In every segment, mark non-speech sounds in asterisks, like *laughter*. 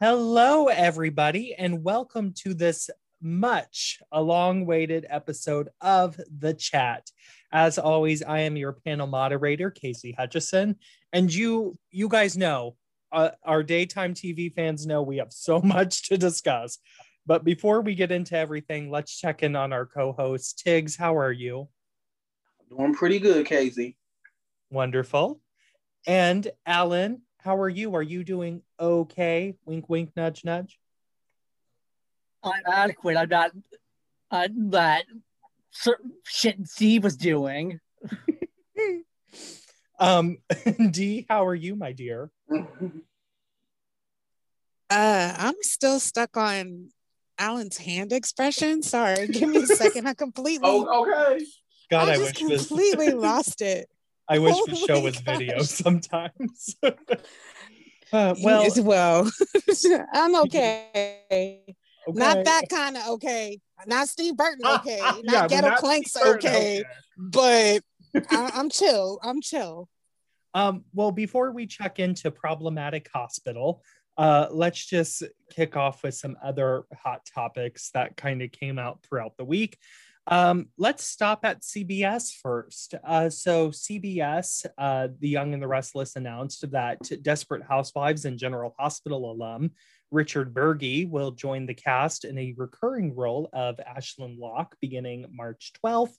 Hello, everybody, and welcome to this much a long waited episode of The Chat. As always, I am your panel moderator, Casey Hutchison. And you, you guys know, uh, our daytime TV fans know we have so *laughs* much to discuss. But before we get into everything, let's check in on our co host. Tiggz, how are you? Doing pretty good, Casey. Wonderful. And Alan, how are you? Are you doing okay? Wink, wink, nudge, nudge. I'm adequate. I'm not uh, that shit Steve was doing. *laughs* um, *laughs* Dee, how are you, my dear? Uh, I'm still stuck on Alan's hand expression. Sorry, give me a second. I *laughs* completely. oh, okay. God, I, I, just wish completely lost it. I wish Oh the show was gosh. video sometimes. *laughs* uh, well, As well, *laughs* *laughs* I'm okay. Not that kind of okay. Not Steve Burton okay. Not Yeah, we're Ghetto not Clanks Steve Burton, okay. But I, I'm chill. I'm chill. Um, well, before we check into problematic hospital, uh, let's just kick off with some other hot topics that kind of came out throughout the week. Um, let's stop at CBS first. Uh, so CBS, uh, The Young and the Restless announced that Desperate Housewives and General Hospital alum Richard Burgi will join the cast in a recurring role of Ashland Locke beginning March 12th.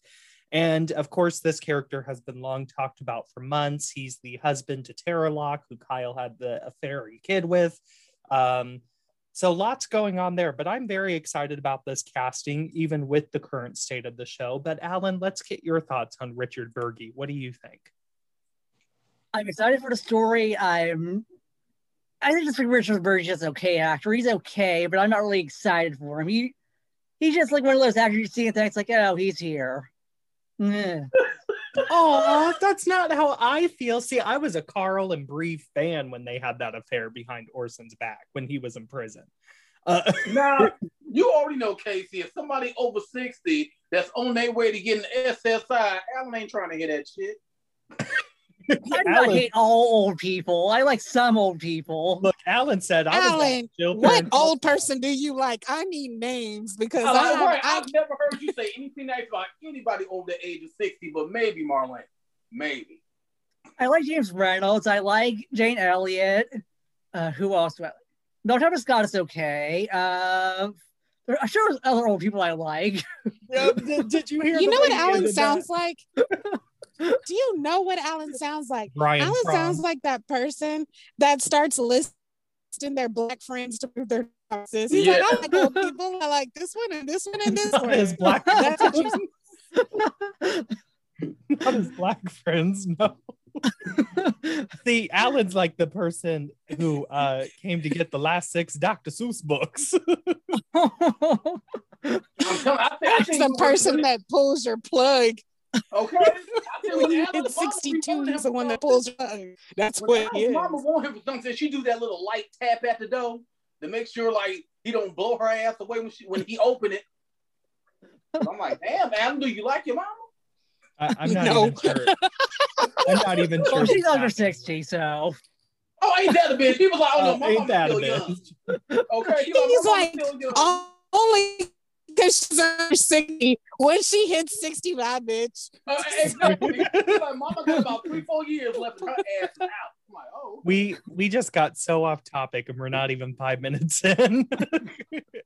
And of course, this character has been long talked about for months. He's the husband to Tara Locke, who Kyle had the affair kid with. Um, so lots going on there, but I'm very excited about this casting, even with the current state of the show. But Alan, let's get your thoughts on Richard Burgi. What do you think? I'm excited for the story. I'm. I think just think Richard Burgi is okay actor. He's okay, but I'm not really excited for him. He he's just like one of those actors you see and think like, oh, he's here. *laughs* Oh, that's not how I feel. See, I was a Carl and Bree fan when they had that affair behind Orson's back when he was in prison. Uh, *laughs* Now, you already know, Casey, if somebody over 60 that's on their way to getting SSI, Alan ain't trying to hear that shit. I *laughs* do not hate all old people. I like some old people. look, Alan said, I Alan, at children. What old person do you like? I need names because I, I have. right, I, I've never heard you say anything nice about anybody over the age of 60, but maybe Marlene. Maybe. I like James Reynolds. I like Jane Elliott. Uh, who else? do I like? No, Travis Scott is okay. Uh, there, I'm sure there's other old people I like. Yeah, did, did you hear? you the know what Alan did that? sounds like? *laughs* Do you know what Alan sounds like? Brian Alan Fromm. sounds like that person that starts listing their black friends to prove their taxes. He's like, Yeah. I like old people. I like this one and this one and *laughs* this Not one. his black That's what you *laughs* not his black friends, no. *laughs* See, Alan's like the person who uh came to get the last six Dr. Seuss books. I'm telling, I think, I That's think the person that pulls your plug. Okay. *laughs* I think When you Alan hit Mama 62, wanted him he's the for one that pulls your plug. That's When what Alan's he is. Mama want him for something. She do that little light tap at the door to make sure like he don't blow her ass away when she when he open it. I'm like, damn, Adam, do you like your mama? I, I'm not No. even sure. I'm not even *laughs* sure. well, she's what's under 60, so Oh, ain't that a bitch? He was like, oh, Oh, no, my ain't mama's that a still young. bitch? Okay, he like, He's my like, still young. "Oh, only because she's under 60. When she hits 60, my bitch. Uh, exactly. He's like, mama got about three, four years left in her ass is out. I'm like, oh. We we just got so off topic and we're not even five minutes in.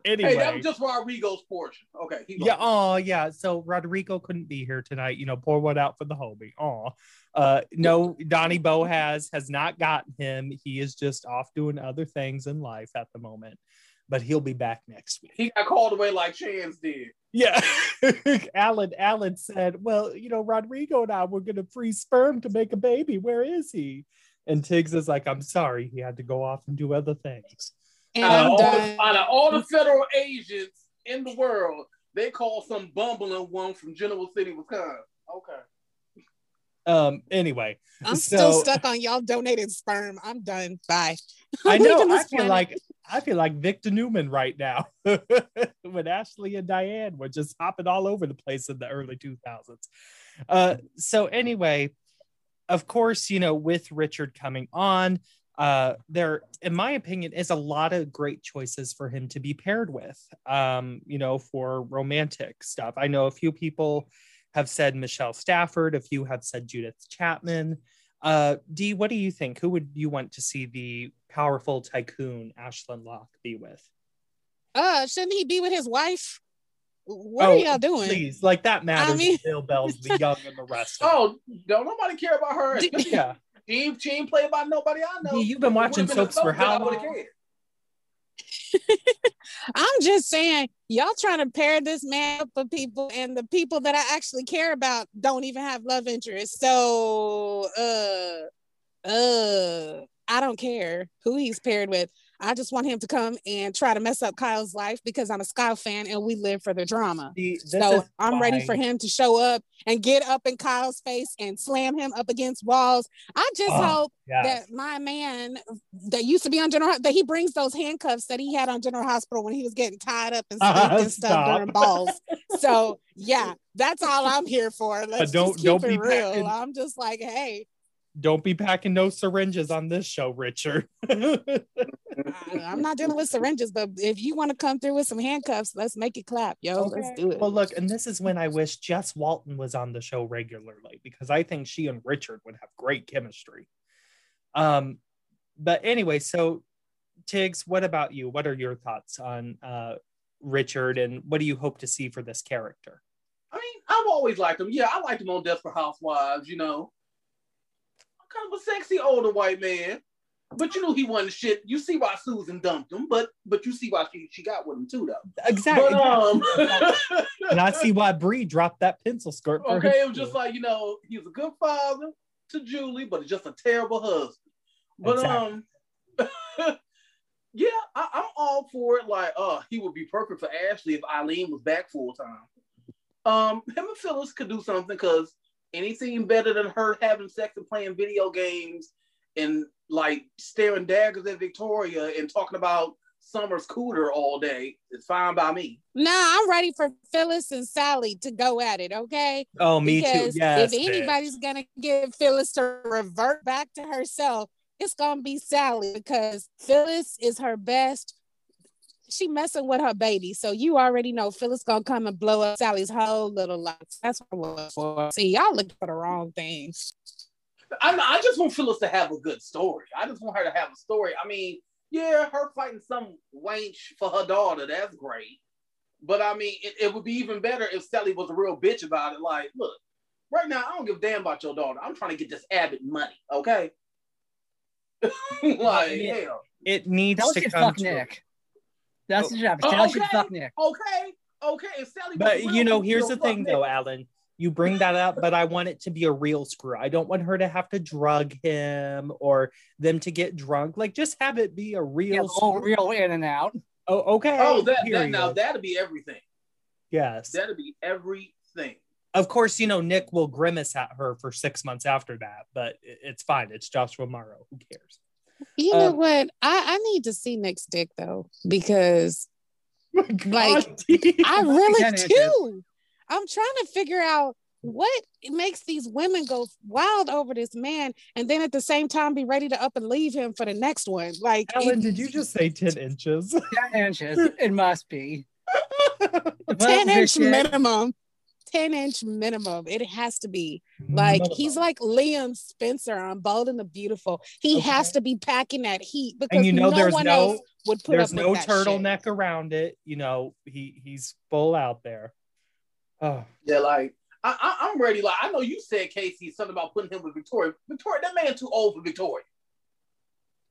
anyway. *laughs* Hey, that was just Rodrigo's portion. Okay. He Yeah. Oh, yeah. So Rodrigo couldn't be here tonight. You know, pour one out for the homie. Oh, uh, no, Donnie Bo has has not gotten him. He is just off doing other things in life at the moment, but he'll be back next week. He got called away like Chance did. Yeah. *laughs* Alan, Alan said, well, you know, Rodrigo and I were going to freeze sperm to make a baby. Where is he? And Tiggz is like, I'm sorry. He had to go off and do other things. And Out of, all done. the, out of all the federal agents in the world, they call some bumbling one from Genoa City, Wisconsin. Okay. Um, anyway, I'm so- still stuck on y'all donated sperm. I'm done. Bye. I *laughs* know. I feel planet. like I feel like Victor Newman right now *laughs* when Ashley and Diane were just hopping all over the place in the early 2000s. Uh, so anyway, of course, you know, with Richard coming on, uh, there, in my opinion, is a lot of great choices for him to be paired with, um, you know, for romantic stuff. I know a few people have said Michelle Stafford, a few have said Judith Chapman. Uh, Dee, what do you think? Who would you want to see the powerful tycoon Ashland Locke be with? Uh, shouldn't he be with his wife? What Oh, are y'all doing? Please, like that matters. I mean- Bill Bell's *laughs* the young and the rest. Oh, don't nobody care about her. D- *laughs* it. yeah. She, she ain't played by nobody I know. Dee, you've been watching would've been a soaps for soap, then how I would've long? *laughs* I'm just saying, y'all trying to pair this man up with people, and the people that I actually care about don't even have love interests. So, uh, uh, I don't care who he's paired with. I just want him to come and try to mess up Kyle's life because I'm a Scout fan and we live for the drama. See, so I'm ready for him to show up and get up in Kyle's face and slam him up against walls. I just Oh, hope Yes. that my man that used to be on general that he brings those handcuffs that he had on general hospital when he was getting tied up and Uh, and stuff during balls. So yeah, *laughs* that's all I'm here for. Let's don't- keep don't it be real. packing- I'm just like, hey, Don't be packing no syringes on this show, Richard. *laughs* I, I'm not dealing with syringes, but if you want to come through with some handcuffs, let's make it clap, yo. Let's do it. Well, look, and this is when I wish Jess Walton was on the show regularly because I think she and Richard would have great chemistry. Um, but anyway, so Tiggz, what about you? What are your thoughts on uh Richard and what do you hope to see for this character? I mean, I've always liked him. Yeah, I liked him on Desperate Housewives, you know. Kind of a sexy older white man. But you know he wasn't shit. You see why Susan dumped him, but but you see why she, she got with him too, though. Exactly. But um *laughs* and I see why Bree dropped that pencil skirt. For okay, him, it was just like, you know, he was a good father to Julie, but just a terrible husband. But um *laughs* yeah, I, I'm all for it. Like, uh, he would be perfect for Ashley if Eileen was back full time. Um, him and Phyllis could do something because anything better than her having sex and playing video games and like staring daggers at Victoria and talking about Summer's cooter all day is fine by me. Nah, I'm ready for Phyllis and Sally to go at it, okay? oh, me because too. Yes. if bitch. anybody's gonna get Phyllis to revert back to herself, it's gonna be Sally because Phyllis is her best. She messing with her baby, so you already know Phyllis gonna come and blow up Sally's whole little life. That's what I'm looking for. See, y'all looking for the wrong thing. I, I just want Phyllis to have a good story. I just want her to have a story. I mean, yeah, her fighting some wench for her daughter, that's great. But I mean, it, it would be even better if Sally was a real bitch about it. Like, look, right now, I don't give a damn about your daughter. I'm trying to get this Abbott money, okay? *laughs* like, Yeah. hell. it needs to should come to Nick. That's Oh. the job. Oh, Tell should okay. fuck Nick. Okay, okay. If Sally But a real you know, here's the thing fuck though, Alan. You bring that up, but I want it to be a real screw. I don't want her to have to drug him or them to get drunk. Like, just have it be a Yeah, real. oh, screw. real in and out. Oh, okay. Oh, that, that now that'll be everything. yes. that'll be everything. of course, you know Nick will grimace at her for six months after that, but it's fine. It's Joshua Morrow. Who cares? You know Um, what? I, I need to see Nick's dick though, because *laughs* Like, *laughs* God, I really do. I'm trying to figure out what makes these women go wild over this man and then at the same time be ready to up and leave him for the next one. Like, Ellen, it- did you just say ten inches? 10 inches. It must be. *laughs* 10 inch minimum? 10 inch minimum. It has to be. Like, he's like Liam Spencer on Bold and the Beautiful. He Okay. has to be packing that heat because and you know no there's one no else would put there's up no with that shit. turtleneck around it. You know he he's full out there. Oh, Yeah, like I, I, I'm ready. Like I know you said Casey something about putting him with Victoria. Victoria, that man too old for Victoria.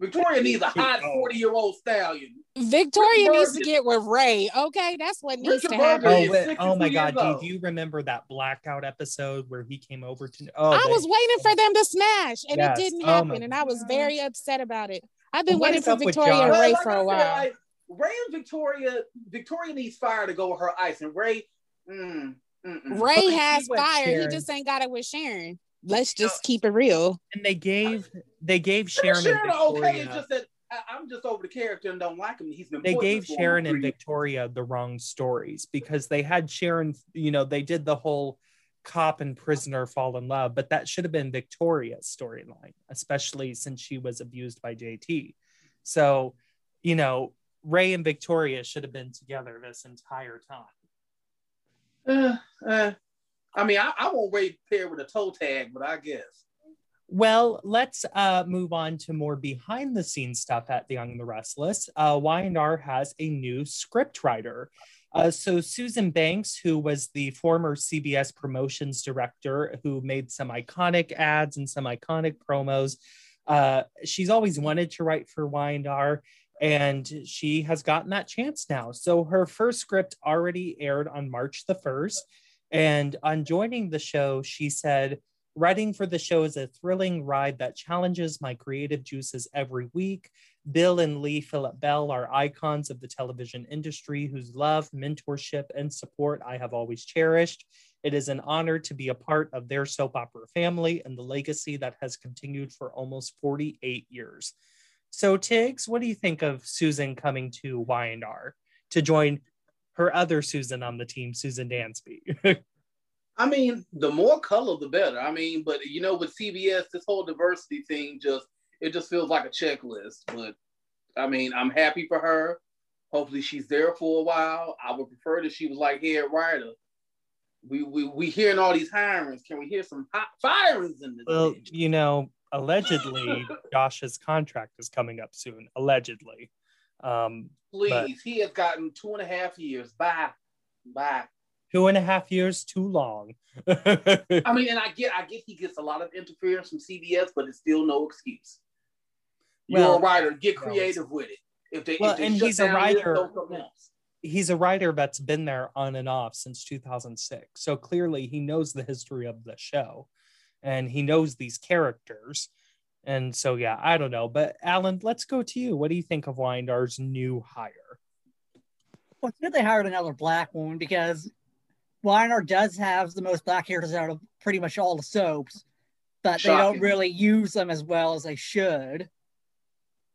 Victoria needs a hot Oh. 40 year old stallion. Victoria Richard needs to get with Rey. Okay, that's what needs Richard to happen. oh, wait, oh my God, Dee, old. do you remember that blackout episode where he came over to? Oh, I they- was waiting for them to smash, and Yes. it didn't Oh happen, and I was very upset about it. I've been What waiting for up Victoria and Rey Like for I a said, while. like, Rey and Victoria, Victoria needs fire to go with her ice, and Rey, mm. Rey But has went fire. Sharon. He just ain't got it with Sharon. Let's just keep it real. and they gave they gave Sharon, Sharon and Victoria. okay. It's just that I, I'm just over the character and don't like him. He's been they gave Sharon and. Victoria the wrong stories because they had Sharon, you know, they did the whole cop and prisoner fall in love, but that should have been Victoria's storyline, especially since she was abused by JT. So, you know, Rey and Victoria should have been together this entire time. *sighs* Uh, uh, I mean, I, I won't Rey pair with a toe tag, but I guess. Well, let's uh, move on to more behind the scenes stuff at The Young and the Restless. Uh, Y&R has a new script writer. Uh, so Susan Banks, who was the former CBS promotions director, who made some iconic ads and some iconic promos, uh, she's always wanted to write for Y&R, and she has gotten that chance now. So her first script already aired on March the 1st, and on joining the show, she said, Writing for the show is a thrilling ride that challenges my creative juices every week. Bill and Lee Philip Bell are icons of the television industry whose love, mentorship, and support I have always cherished. It is an honor to be a part of their soap opera family and the legacy that has continued for almost 48 years. So, Tiggz, what do you think of Susan coming to Y&R to join her other Susan on the team, Susan Dansby? *laughs* I mean, the more color, the better. I mean, but you know, with CBS, this whole diversity thing just it just feels like a checklist. But I mean, I'm happy for her. Hopefully, she's there for a while. I would prefer that she was like head writer. We we we hearing all these hirings. Can we hear some hot firings in this? Well, you know, *laughs* allegedly, Josh's contract is coming up soon. Allegedly. Um, Please, he has gotten two and a half years. Bye, bye two and a half years too long. I mean, and I get, I get, he gets a lot of interference from CBS, but it's still no excuse. You're well, a writer. Get creative with it. If they, well, if they and he's a writer. He's a writer that's been there on and off since 2006. So clearly, he knows the history of the show, and he knows these characters. And so, yeah, I don't know. But Alan, let's go to you. What do you think of Y&R's new hire? Well, it's good they hired another black woman because Y&R does have the most black characters out of pretty much all the soaps, but Shocking. they don't really use them as well as they should.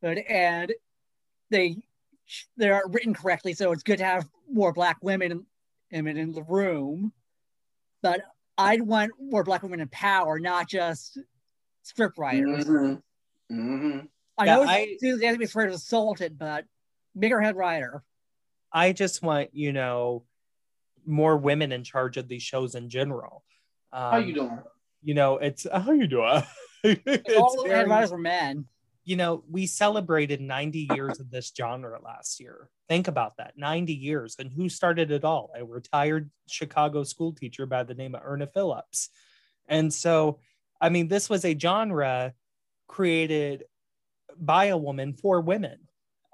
But and they they aren't written correctly, so it's good to have more black women in, in the room. But I'd want more black women in power, not just script writers. Mm-hmm. Mm-hmm. I know yeah, Susan Anthony's afraid of assaulted, but bigger head writer. I just want, you know, more women in charge of these shows in general. Um, how you doing? You know, it's *laughs* how you doing. *laughs* all the writers were men. You know, we celebrated 90 years of this genre last year. Think about that 90 years. And who started it all? A retired Chicago school teacher by the name of Irna Phillips. And so, I mean, this was a genre created by a woman for women.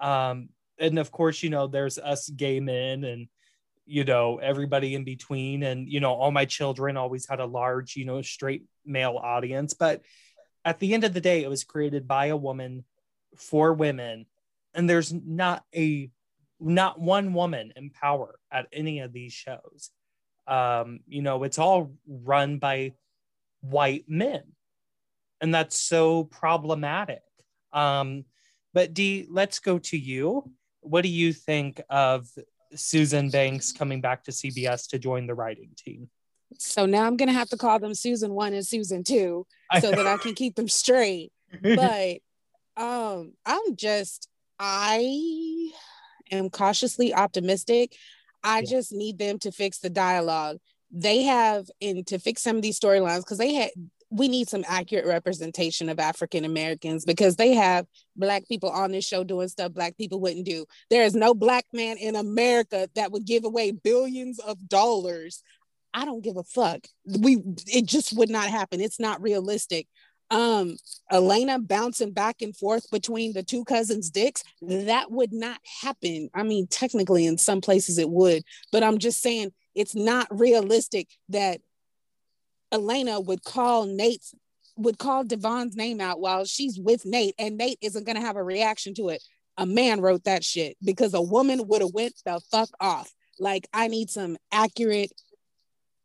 Um, and of course, you know, there's us gay men and you know everybody in between. And you know all my children always had a large you know straight male audience. But at the end of the day it was created by a woman for women. And there's not a not one woman in power at any of these shows. Um you know it's all run by white men and that's so problematic um but d let's go to you what do you think of Susan Banks coming back to CBS to join the writing team. So now I'm gonna have to call them Susan one and Susan two so that I can keep them straight. But *laughs* um, I'm just I am cautiously optimistic. I yeah. just need them to fix the dialogue. They have and to fix some of these storylines because they had we need some accurate representation of African Americans because they have black people on this show doing stuff black people wouldn't do. There is no black man in America that would give away billions of dollars. I don't give a fuck. We it just would not happen. It's not realistic. Um Elena bouncing back and forth between the two cousins' dicks, that would not happen. I mean, technically in some places it would, but I'm just saying it's not realistic that Elena would call Nate's would call Devon's name out while she's with Nate, and Nate isn't gonna have a reaction to it. A man wrote that shit because a woman would have went the fuck off. Like I need some accurate,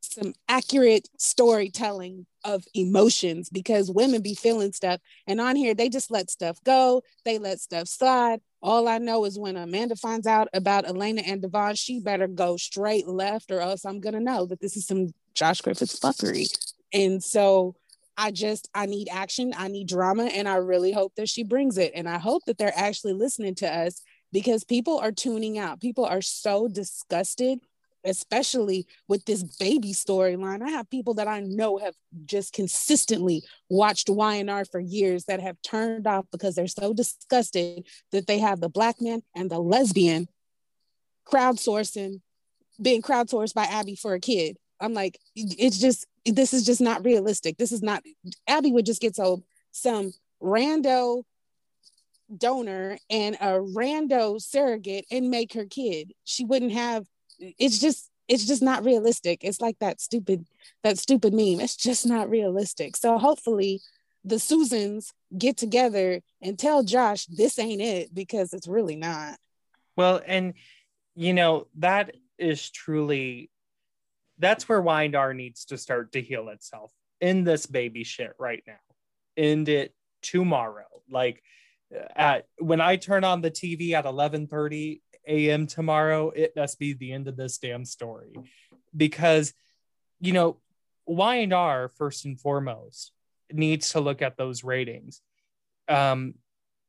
some accurate storytelling of emotions because women be feeling stuff, and on here they just let stuff go. They let stuff slide. All I know is when Amanda finds out about Elena and Devon, she better go straight left, or else I'm gonna know that this is some Josh Griffith's fuckery. And so I just I need action, I need drama, and I really hope that she brings it. And I hope that they're actually listening to us because people are tuning out. People are so disgusted, especially with this baby storyline. I have people that I know have just consistently watched Y&R for years that have turned off because they're so disgusted that they have the black man and the lesbian crowdsourcing, being crowdsourced by Abby for a kid. I'm like, it's just this is just not realistic. This is not Abby would just get so some rando donor and a rando surrogate and make her kid. She wouldn't have it's just it's just not realistic. It's like that stupid that stupid meme. It's just not realistic. So hopefully the Susans get together and tell Josh this ain't it because it's really not. Well, and you know, that is truly that's where Y&R needs to start to heal itself in this baby shit right now. End it tomorrow. Like uh, at when I turn on the TV at 11:30 a.m. tomorrow, it must be the end of this damn story. Because you know, Y&R first and foremost needs to look at those ratings. Um,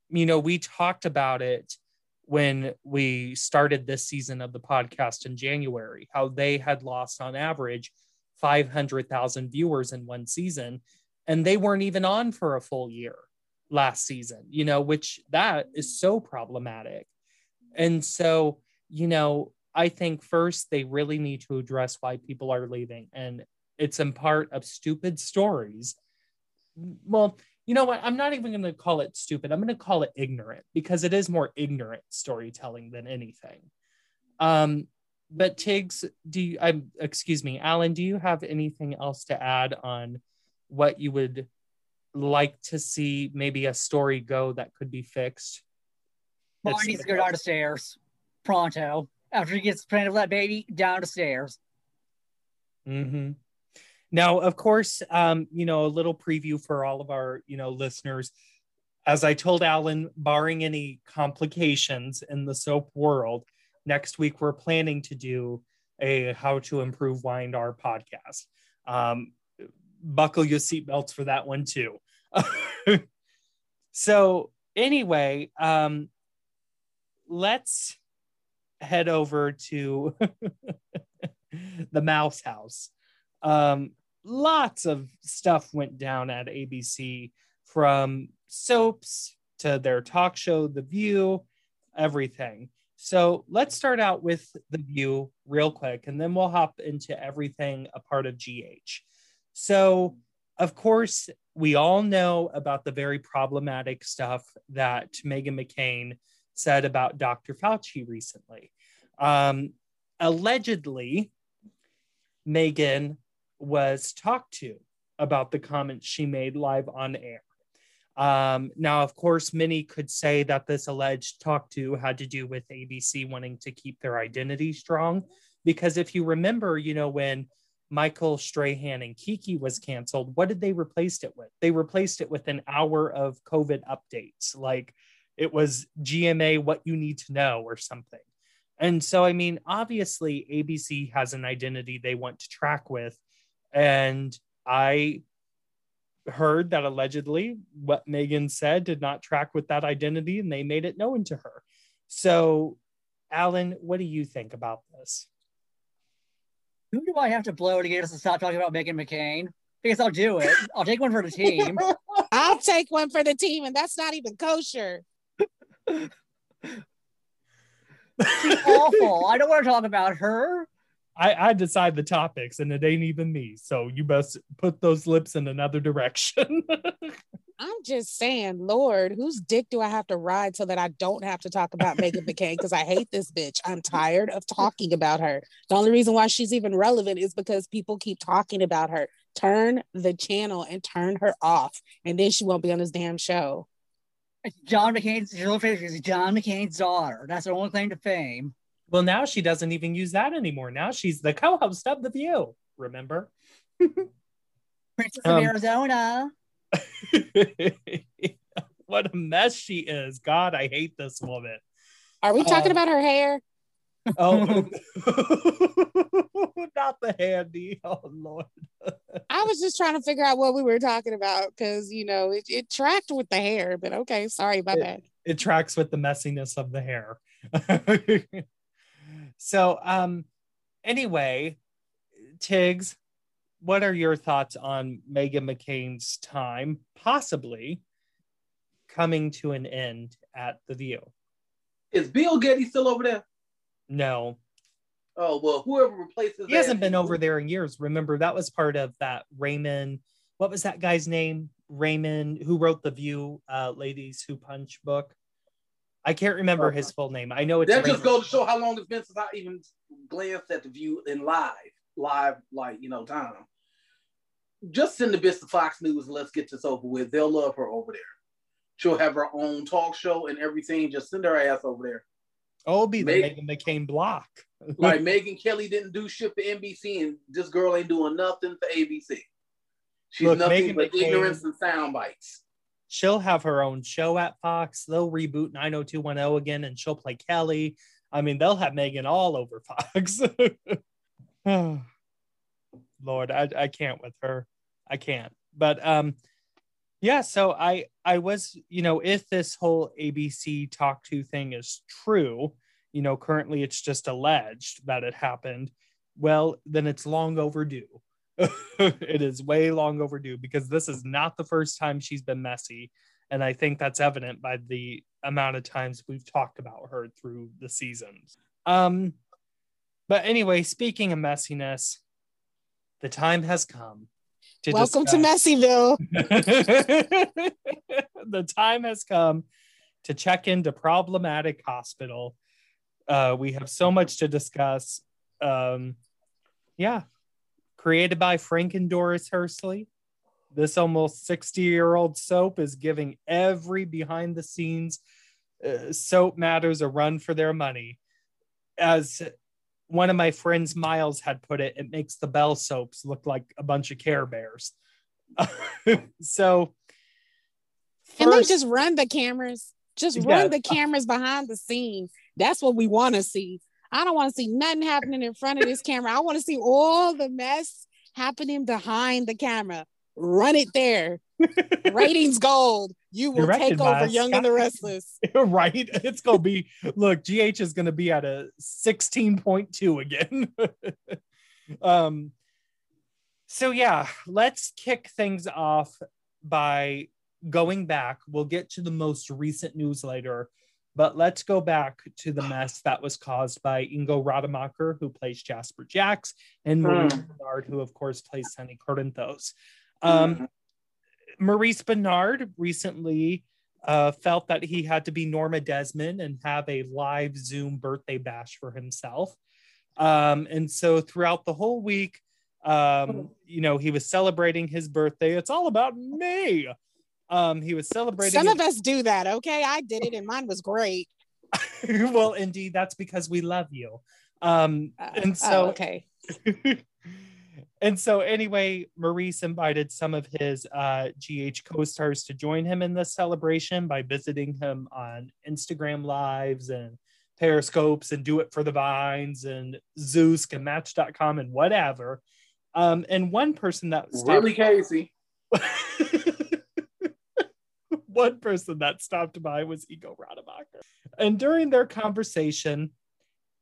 you know, we talked about it when we started this season of the podcast in January, how they had lost on average 500,000 viewers in one season, and they weren't even on for a full year last season, you know, which that is so problematic. And so, you know, I think first they really need to address why people are leaving, and it's in part of stupid stories. Well, you know what? I'm not even going to call it stupid. I'm going to call it ignorant because it is more ignorant storytelling than anything. Um, but Tiggz, do you, I'm, excuse me, Alan, do you have anything else to add on what you would like to see maybe a story go that could be fixed? Mom needs to go down the stairs pronto. After he gets pregnant with that baby, down the stairs. Mm-hmm. Now, of course, um, you know, a little preview for all of our, you know, listeners. As I told Alan, barring any complications in the soap world, next week we're planning to do a how to improve Y&R podcast. Um, buckle your seatbelts for that one too. *laughs* so anyway, um, let's head over to *laughs* the mouse house. Um, lots of stuff went down at ABC from soaps to their talk show, The View, everything. So let's start out with The View real quick, and then we'll hop into everything a part of GH. So, of course, we all know about the very problematic stuff that Meghan McCain said about Dr. Fauci recently. Um, allegedly, Meghan was talked to about the comments she made live on air. Um, now, of course, many could say that this alleged talk to had to do with ABC wanting to keep their identity strong. Because if you remember, you know, when Michael Strahan and Keke was canceled, what did they replace it with? They replaced it with an hour of COVID updates. Like it was GMA, what you need to know, or something. And so, I mean, obviously, ABC has an identity they want to track with. And I heard that allegedly what Meghan said did not track with that identity and they made it known to her. So, Alan, what do you think about this? Who do I have to blow to get us to stop talking about Meghan McCain? Because I'll do it. I'll take one for the team. *laughs* I'll take one for the team, and that's not even kosher. She's awful. I don't want to talk about her. I, I decide the topics and it ain't even me. So you best put those lips in another direction. *laughs* I'm just saying, Lord, whose dick do I have to ride so that I don't have to talk about Meghan McCain? Because I hate this bitch. I'm tired of talking about her. The only reason why she's even relevant is because people keep talking about her. Turn the channel and turn her off, and then she won't be on this damn show. John McCain's she's John McCain's daughter. That's her only claim to fame. Well, now she doesn't even use that anymore. Now she's the co-host of The View. Remember? *laughs* Princess of um, Arizona. *laughs* what a mess she is. God, I hate this woman. Are we talking uh, about her hair? Oh, *laughs* *laughs* not the handy. Oh Lord. *laughs* I was just trying to figure out what we were talking about because you know it, it tracked with the hair, but okay, sorry about It- that. it tracks with the messiness of the hair. so, um, anyway, Tiggz, what are your thoughts on Meghan McCain's time possibly coming to an end at the View? Is Bill Geddie still over there? No, Oh well, whoever replaces he hasn't been over there in years. Remember, that was part of that Raymond. What was that guy's name? Raymond, who wrote the View uh, Ladies Who Punch book. I can't remember his full name. I know it's That just goes to show how long it's been since I even glanced at the view in live, live, like you know, time. Just send the bits to Fox News and let's get this over with. They'll love her over there. She'll have her own talk show and everything. Just send her ass over there. Oh, be the Meghan McCain block. *laughs* Like Megyn Kelly didn't do shit for NBC, and this girl ain't doing nothing for ABC. She's Look, nothing but McCain- ignorance and sound bites. She'll have her own show at Fox. They'll reboot 90210 again and she'll play Kelly. I mean, they'll have Meghan all over Fox. *laughs* *sighs* Lord, I, I can't with her. I can't. But um yeah, so I I was, you know, if this whole ABC talk to thing is true, you know, currently it's just alleged that it happened, well, then it's long overdue. *laughs* it is way long overdue because this is not the first time she's been messy. And I think that's evident by the amount of times we've talked about her through the seasons. Um, but anyway, speaking of messiness, the time has come. To Welcome to Messyville. *laughs* the time has come to check into problematic hospital. Uh, we have so much to discuss. Um, yeah, created by Frank and Doris Hursley. This almost 60 year old soap is giving every behind the scenes uh, soap matters a run for their money. As one of my friends, Miles, had put it, it makes the Bell soaps look like a bunch of Care Bears. *laughs* so, And they just run the cameras. Just Yes. run the cameras behind the scene. That's what we want to see. I don't want to see nothing happening in front of this camera. I want to see all the mess happening behind the camera. Run it there. *laughs* Ratings gold. You will Directed take over Young and the *laughs* Restless. right? It's gonna be look, GH is gonna be at a 16.2 again. *laughs* um so yeah, let's kick things off by going back. We'll get to the most recent news later, but let's go back to the mess that was caused by Ingo Rademacher, who plays Jasper Jacks, and Maurice Hmm. Benard, who of course plays Sonny Corinthos. Um, Maurice Benard recently uh, felt that he had to be Norma Desmond and have a live Zoom birthday bash for himself. Um, and so throughout the whole week, um, you know, he was celebrating his birthday. It's all about me. Um, he was celebrating. Some his- of us do that. Okay. I did it and mine was great. *laughs* well, indeed, that's because we love you. Um, Uh, and oh, so, okay. *laughs* and so anyway, Maurice invited some of his uh, GH co-stars to join him in this celebration by visiting him on Instagram lives and periscopes and do it for the vines and Zeus and Match.com and whatever. Um, and one person that stopped, Really, Casey? *laughs* one person that stopped by was Ingo Rademacher. And during their conversation,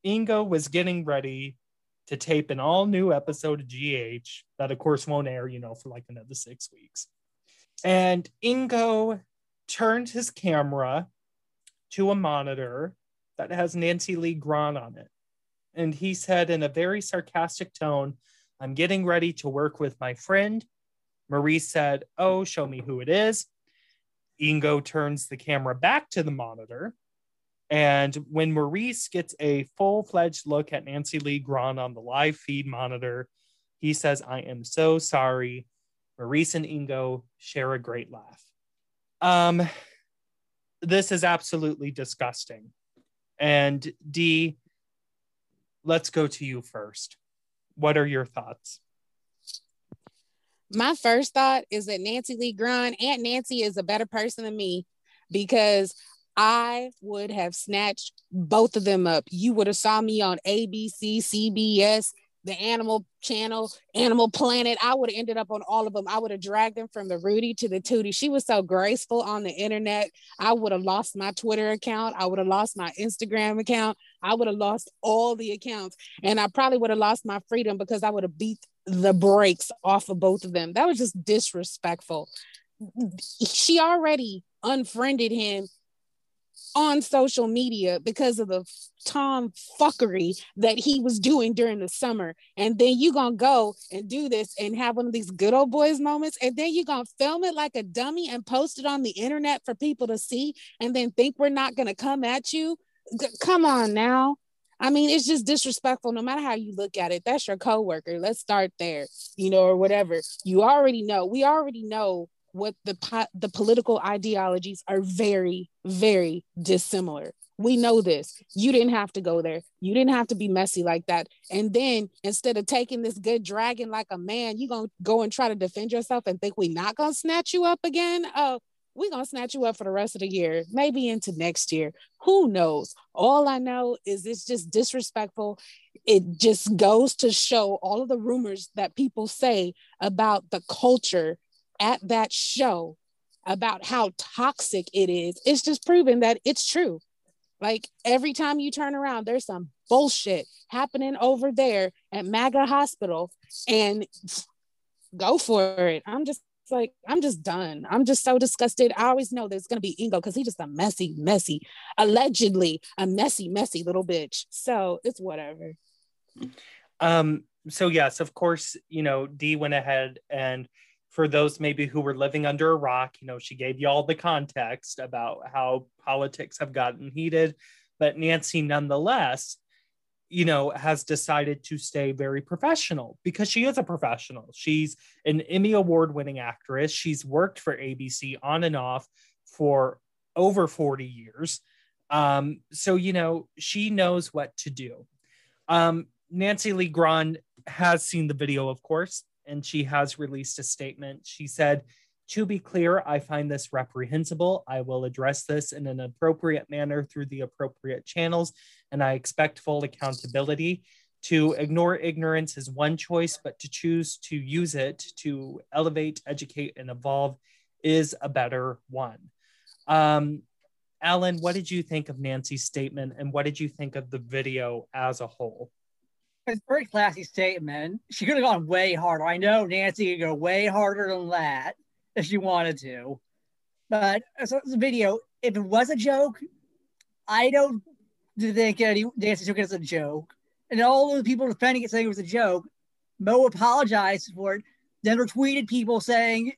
Ingo was getting ready to tape an all new episode of GH that, of course, won't air, you know, for like another six weeks. And Ingo turned his camera to a monitor that has Nancy Lee Grahn on it. And he said in a very sarcastic tone, I'm getting ready to work with my friend. Marie said, Oh, show me who it is. Ingo turns the camera back to the monitor. And when Maurice gets a full fledged look at Nancy Lee Grahn on the live feed monitor, he says, I am so sorry. Maurice and Ingo share a great laugh. Um, this is absolutely disgusting. And Dee, let's go to you first. What are your thoughts? my first thought is that Nancy Lee Grahn, Aunt Nancy is a better person than me because I would have snatched both of them up. You would have saw me on ABC, CBS, the Animal Channel, Animal Planet. I would have ended up on all of them. I would have dragged them from the Rudy to the Tootie. She was so graceful on the internet. I would have lost my Twitter account. I would have lost my Instagram account. I would have lost all the accounts. And I probably would have lost my freedom because I would have beat the brakes off of both of them. That was just disrespectful. She already unfriended him on social media because of the tom fuckery that he was doing during the summer and then you gonna go and do this and have one of these good old boys moments and then you gonna film it like a dummy and post it on the internet for people to see and then think we're not gonna come at you come on now I mean, it's just disrespectful no matter how you look at it. That's your coworker. Let's start there, you know, or whatever. You already know. We already know what the po- the political ideologies are very very dissimilar. We know this. You didn't have to go there. You didn't have to be messy like that. And then instead of taking this good dragon like a man you gonna go and try to defend yourself and think we not gonna snatch you up again? Oh we gonna snatch you up for the rest of the year maybe into next year. Who knows? All i know is it's just disrespectful. It just goes to show all of the rumors that people say about the culture at that show about how toxic it is, it's just proven that it's true. Like every time you turn around, there's some bullshit happening over there at MAGA Hospital, and go for it. I'm just like, I'm just done. I'm just so disgusted. I always know there's gonna be Ingo because he's just a messy, messy, allegedly a messy, messy little bitch. So it's whatever. Um, so yes, of course, you know, Dee went ahead and for those maybe who were living under a rock, you know, she gave you all the context about how politics have gotten heated. But Nancy, nonetheless, you know, has decided to stay very professional because she is a professional. She's an Emmy Award winning actress. She's worked for ABC on and off for over 40 years. Um, so, you know, she knows what to do. Um, Nancy Lee Grahn has seen the video, of course and she has released a statement. She said, to be clear, I find this reprehensible. I will address this in an appropriate manner through the appropriate channels, and I expect full accountability. To ignore ignorance is one choice, but to choose to use it to elevate, educate, and evolve is a better one. Um, Alan, what did you think of Nancy's statement, and what did you think of the video as a whole? It's a very classy statement. She could have gone way harder. I know Nancy could go way harder than that if she wanted to. But uh, as a video, if it was a joke, I don't think any Nancy took it as a joke. And all the people defending it saying it was a joke, Mo apologized for it, then retweeted people saying,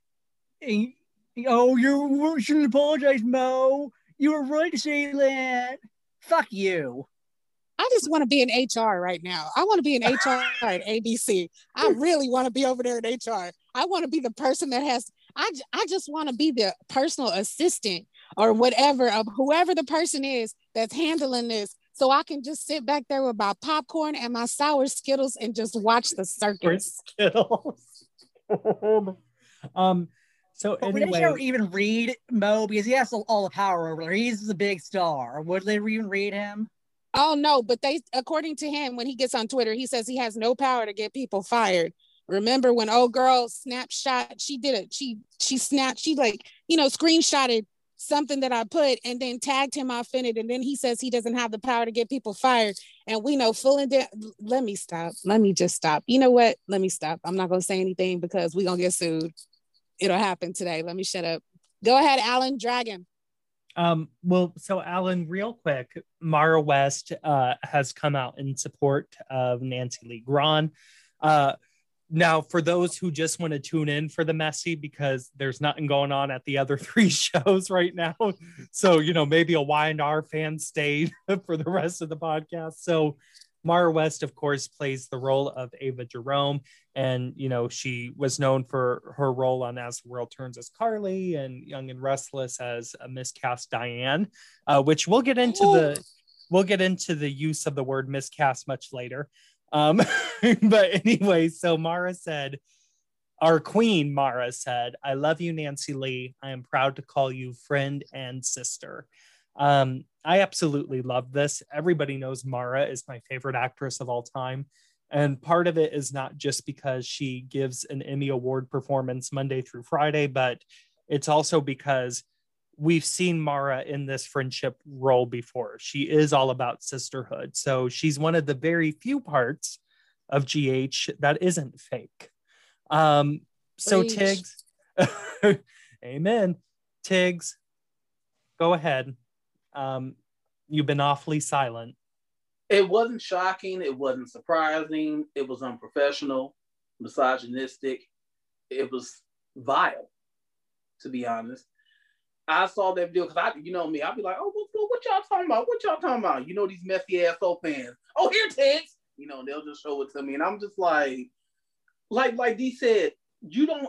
Oh, you shouldn't apologize, Mo. You were right to say that. Fuck you. I just want to be in HR right now. I want to be in HR at ABC. I *laughs* really want to be over there in HR. I want to be the person that has, I, I just want to be the personal assistant or whatever of whoever the person is that's handling this. So I can just sit back there with my popcorn and my sour Skittles and just watch the circus. Skittles. um, so but anyway, would they ever even read Mo because he has all the power over there? He's the big star. Would they even read him? Oh no, but they according to him, when he gets on Twitter, he says he has no power to get people fired. Remember when old girl snapshot, she did it. She she snapped, she like, you know, screenshotted something that I put and then tagged him off in it. And then he says he doesn't have the power to get people fired. And we know full and de- let me stop. Let me just stop. You know what? Let me stop. I'm not gonna say anything because we're gonna get sued. It'll happen today. Let me shut up. Go ahead, Alan Dragon. Um, well, so Alan, real quick, Maura West uh, has come out in support of Nancy Lee Grahn. Uh, now, for those who just want to tune in for the messy, because there's nothing going on at the other *laughs* three shows right now, so you know maybe a Y and R fan stayed *laughs* for the rest of the podcast. So Maura West, of course, plays the role of Ava Jerome. And, you know, she was known for her role on As the World Turns as Carly and Young and Restless as a miscast Diane, uh, which we'll get into the we'll get into the use of the word miscast much later. Um, *laughs* but anyway, so Maura said, our queen, Maura said, I love you, Nancy Lee. I am proud to call you friend and sister. Um, I absolutely love this. Everybody knows Maura is my favorite actress of all time. And part of it is not just because she gives an Emmy Award performance Monday through Friday, but it's also because we've seen Maura in this friendship role before. She is all about sisterhood. So she's one of the very few parts of GH that isn't fake. Um, so Preach. Tiggz, *laughs* amen. Tiggz, go ahead. Um, you've been awfully silent. It wasn't shocking. It wasn't surprising. It was unprofessional, misogynistic. It was vile, to be honest. I saw that video because I, you know me, I'd be like, oh, what, what, y'all talking about? What y'all talking about? You know these messy ass soul fans. Oh, here, Tiggz. You know, they'll just show it to me, and I'm just like, like, like Dee said, you don't,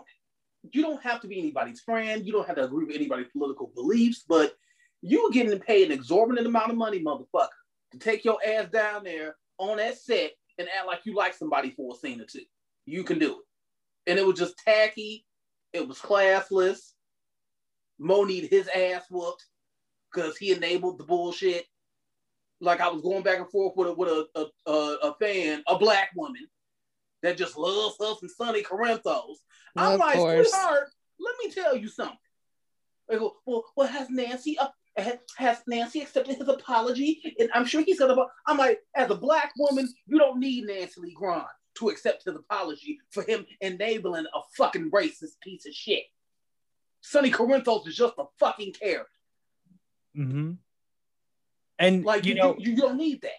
you don't have to be anybody's friend. You don't have to agree with anybody's political beliefs, but you are getting paid an exorbitant amount of money, motherfucker, to take your ass down there on that set and act like you like somebody for a scene or two. You can do it. And it was just tacky. It was classless. Mo need his ass whooped because he enabled the bullshit. Like I was going back and forth with a with a, a, a, a fan, a black woman that just loves us and Sonny Corinthos. I'm Of like, course. sweetheart, let me tell you something. They go, well, well, has Nancy up? Has Nancy accepted his apology? And I'm sure he's gonna. I'm like, as a black woman, you don't need Nancy Lee Grahn to accept his apology for him enabling a fucking racist piece of shit. Sonny Corinthos is just a fucking character. hmm And Like you you, know, you, you don't need that.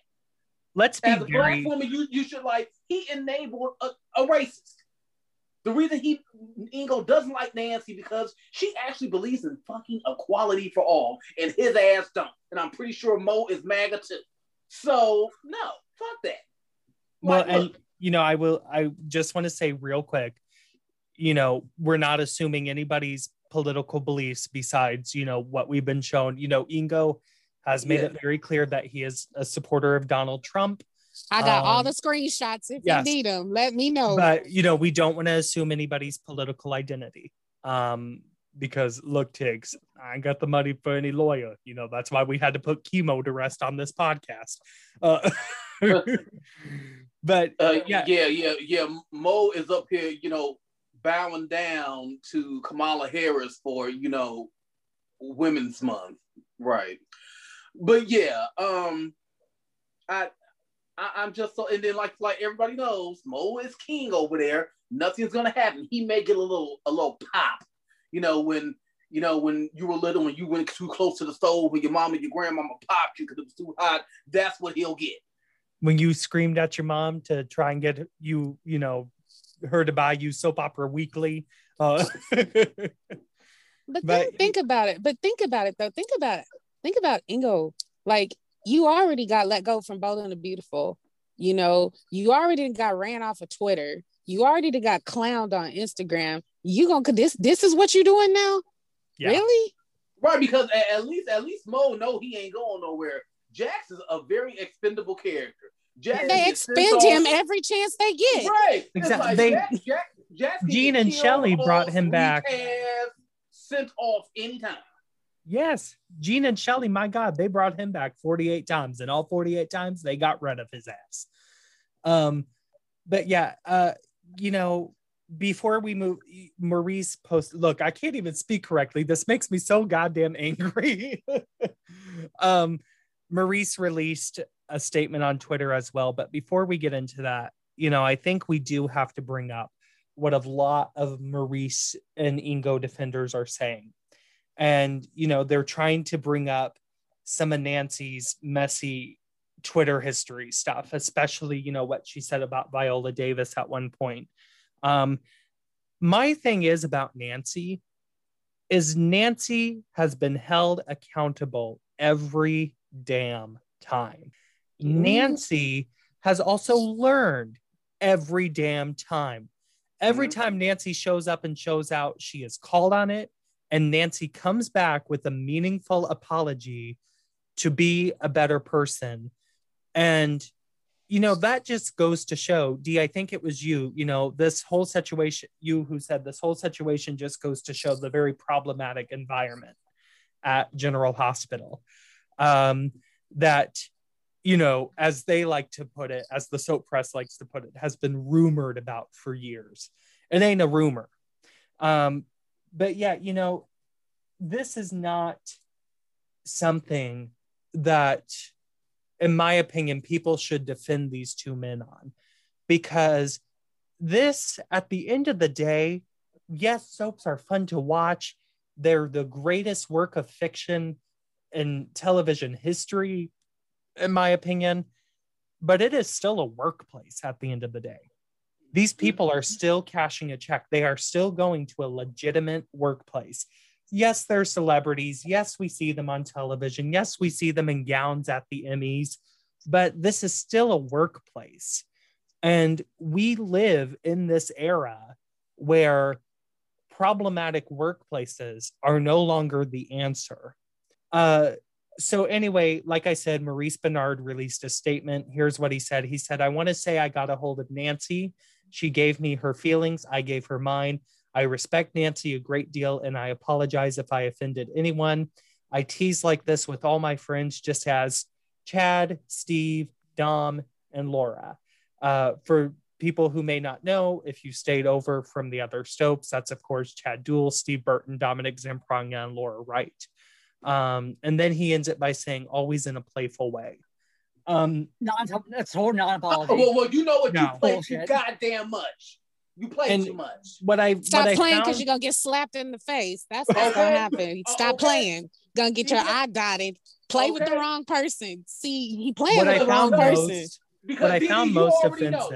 let's be As a very black woman, you, you should like he enabled a, a racist. The reason he Ingo doesn't like Nancy because she actually believes in fucking equality for all, and his ass don't. And I'm pretty sure Mo is MAGA too. So no, fuck that. well, Like, and look, you know, I will. I just want to say real quick. You know, we're not assuming anybody's political beliefs besides you know what we've been shown. You know, Ingo has made Yeah. it very clear that he is a supporter of Donald Trump. I got all Um, the screenshots. If yes. you need them, let me know. but you know we don't want to assume anybody's political identity um because look tiggz i ain't got the money for any lawyer you know that's why we had to put chemo to rest on this podcast uh, *laughs* but uh, yeah. yeah, yeah, yeah, Mo is up here, you know, bowing down to Kamala Harris for you know Women's Month, right? But yeah, um, I, I I'm just so, and then like like everybody knows, Mo is king over there. Nothing's gonna happen. He may get a little a little pop, you know, when you know when you were little and you went too close to the stove and your mom and your grandmama popped you because it was too hot. That's what he'll get. when you screamed at your mom to try and get you you know her to buy you soap opera weekly uh But, *laughs* But- then think about it. But think about it though. Think about it. Think about Ingo. Like you already got let go from Bold and the Beautiful. You know, you already got ran off of Twitter. You already got clowned on Instagram. You gonna this this is what you're doing now? Yeah. Really? Right, because at, at least at least Mo know he ain't going nowhere. Jax is a very expendable character. Jax They gets sent expend off- him every chance they get. Right. Exactly. like They- Jax, Jax, Jax Jean and killed Shelly brought him back. Sent off anytime. Yes gene and shelly my god they brought him back 48 times and all 48 times they got rid of his ass. Um but yeah uh you know before we move maurice post look i can't even speak correctly. This makes me so goddamn angry. *laughs* Um maurice released a statement on twitter as well but before we get into that you know i think we do have to bring up what a lot of maurice and ingo defenders are saying and you know they're trying to bring up some of nancy's messy twitter history stuff especially you know what she said about viola davis at one point. Um my thing is about nancy is nancy has been held accountable every damn time. Nancy has also learned every damn time. Every time nancy shows up and shows out she is called on it and Nancy comes back with a meaningful apology to be a better person. And, you know, that just goes to show, Dee, I think it was you, you know, this whole situation, you who said this whole situation just goes to show the very problematic environment at General Hospital. um, that you know, as they like to put it, as the soap press likes to put it, has been rumored about for years. It ain't a rumor. Um, but yeah, you know, this is not something that, in my opinion, people should defend these two men on because this, at the end of the day, yes, soaps are fun to watch. They're the greatest work of fiction in television history in my opinion, but it is still a workplace at the end of the day. These people are still cashing a check. They are still going to a legitimate workplace. Yes, they're celebrities. Yes, we see them on television. Yes, we see them in gowns at the Emmys, but this is still a workplace. And we live in this era where problematic workplaces are no longer the answer. Uh, so anyway, like I said, Maurice Benard released a statement. Here's what he said. He said, I want to say I got a hold of Nancy. She gave me her feelings. I gave her mine. I respect Nancy a great deal and I apologize if I offended anyone. I tease like this with all my friends, just as Chad, Steve, Dom, and Laura. Uh, for people who may not know, if you stayed over from the other Stopes, that's of course Chad Duell, Steve Burton, Dominic Zamprogna, and Laura Wright. Um, and then he ends it by saying, always in a playful way. Um, non, that's whole non-apology. Oh, well, well, you know what? No. You play too goddamn much. You play And- too much. what I Stop what I playing found- because you're gonna get slapped in the face. That's what's gonna happen. *laughs* Stop okay. playing. Gonna get your Okay. eye dotted. Play with the wrong person. See, he playing what with I the wrong found person. most Because What I found most offensive. know.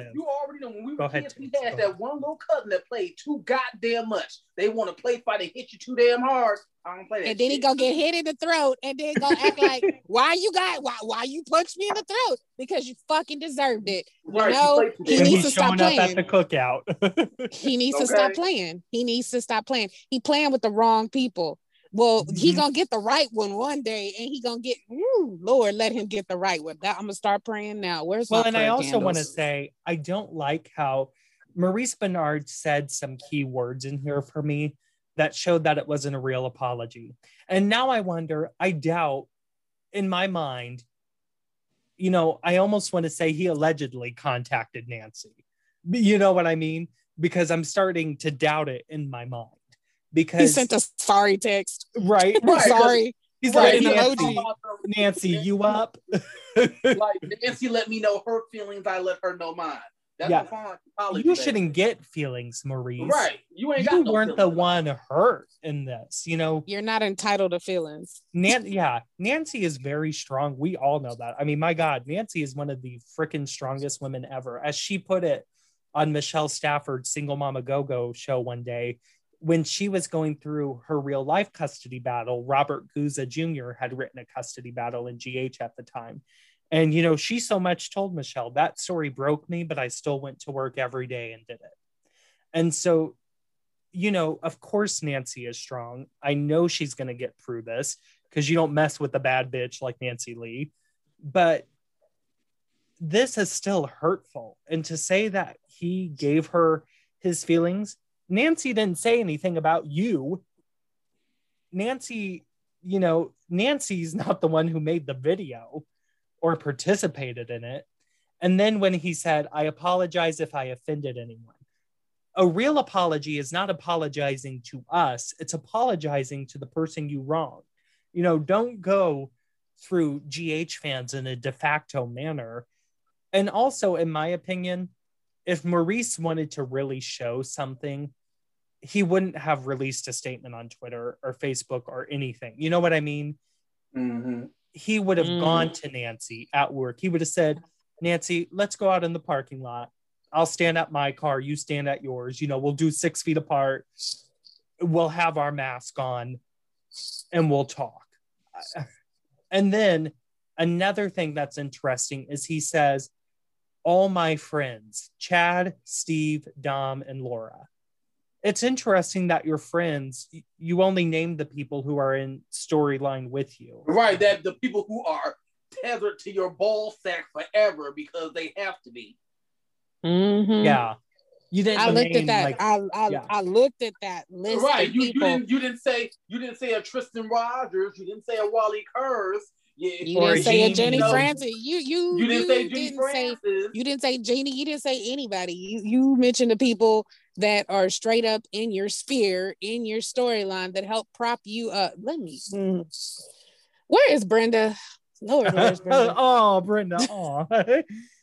Offensive- You know when we Go were ahead, kids, we had go that one little cousin that played too goddamn much. They want to play fight and hit you too damn hard. I don't play that. And then he shit. gonna get hit in the throat and then gonna act like, *laughs* why you got why why you punched me in the throat? Because you fucking deserved it. Right, you know, he needs he's to stop showing up at the cookout. *laughs* He needs to stop playing. He needs to stop playing. He playing with the wrong people. Well, he Mhm. gonna get the right one one day, and he gonna get. Ooh, Lord, let him get the right one. That I'm gonna start praying now. Where's well, my and I also want to say I don't like how Maurice Benard said some key words in here for me that showed that it wasn't a real apology. And now I wonder, I doubt in my mind, you know, I almost want to say he allegedly contacted Nancy. You know what I mean? Because I'm starting to doubt it in my mind. Because he sent a sorry text. right, *laughs* Right. sorry. he's Right, like an he Nancy, to talk about the- Nancy, you up? like *laughs* Nancy let me know her feelings. I let her know mine. That's Yeah. a fine you shouldn't get feelings, Maurice. Right. You ain't You no weren't the one hurt in this. You know, You're not entitled to feelings. Nan- yeah, Nancy is very strong. We all know that. I mean, my God, Nancy is one of the freaking strongest women ever. As she put it on Michelle Stafford's Single Mama Go Go show one day, when she was going through her real life custody battle, Robert Guza Jr. had written a custody battle in GH at the time. And, you know, she so much told Michelle that story broke me, but I still went to work every day and did it. And so, you know, of course, Nancy is strong. I know she's going to get through this because you don't mess with a bad bitch like Nancy Lee. But this is still hurtful. And to say that he gave her his feelings, Nancy didn't say anything about you. Nancy, you know, Nancy's not the one who made the video or participated in it. And then when he said, I apologize if I offended anyone, a real apology is not apologizing to us, it's apologizing to the person you wronged. You know, don't go through GH fans in a de facto manner. And also, in my opinion, if Maurice wanted to really show something, he wouldn't have released a statement on Twitter or Facebook or anything. You know what I mean? Mhm. He would have Mm. gone to Nancy at work. He would have said, Nancy, let's go out in the parking lot. I'll stand at my car, you stand at yours. You know, we'll do six feet apart. We'll have our mask on and we'll talk. And then another thing that's interesting is he says, All my friends, Chad, Steve, Dom, and Laura. It's interesting that your friends you only name the people who are in storyline with you. Right. That the people who are tethered to your ball sack forever because they have to be. Mhm. Yeah. You didn't I looked name, at that. like, I I, yeah. I looked at that list right. of You, you didn't you didn't say you didn't say a Tristan Rogers. You didn't say a Wally Kurth. Yeah, You didn't say a Jenny no. Francis. You you you didn't say Jenny didn't say you didn't say Genie. You didn't say anybody. You you mentioned the people that are straight up in your sphere, in your storyline that help prop you up. Let me. *laughs* mm. Where is Brenda? Lord, where's Brenda? *laughs* oh, Brenda. Oh. *laughs*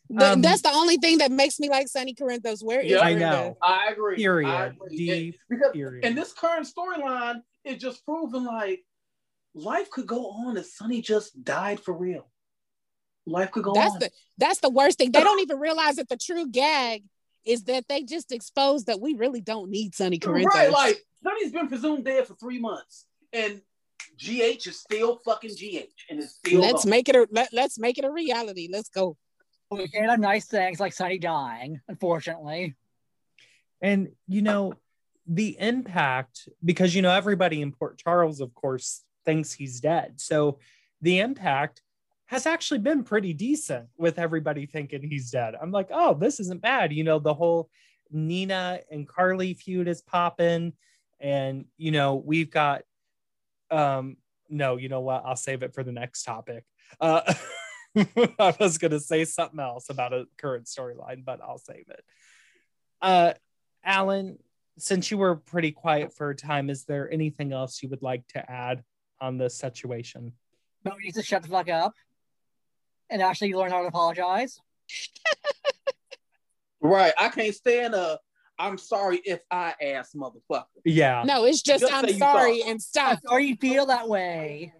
Th- um, That's the only thing that makes me like Sonny Corinthos. Where is Yeah. I Brenda? know. I agree. I Period. agree. Deep And- because period. and this current storyline is just proving like life could go on if Sonny just died for real. Life could go That's on. the that's the worst thing. They don't even realize that the true gag is that they just exposed that we really don't need Sonny Corinthos. Right, like Sonny's been presumed dead for three months, and GH is still fucking GH, and it's still. let's gone. make it a let, let's make it a reality. Let's go. We can't have nice things like Sonny dying, unfortunately. And you know, the impact, because you know, everybody in Port Charles, of course, thinks he's dead. So the impact has actually been pretty decent with everybody thinking he's dead. I'm like, oh, this isn't bad. You know, the whole Nina and Carly feud is popping. And you know, we've got um no, you know what? I'll save it for the next topic. Uh *laughs* I was gonna say something else about a current storyline, but I'll save it. Uh Alan, since you were pretty quiet for a time, is there anything else you would like to add on this situation? Mo needs to shut the fuck up and actually learn how to apologize. *laughs* Right, I can't stand a. I'm sorry if I ass motherfucker. Yeah, No, it's just, Just I'm say sorry and stop. I'm sorry you feel that way.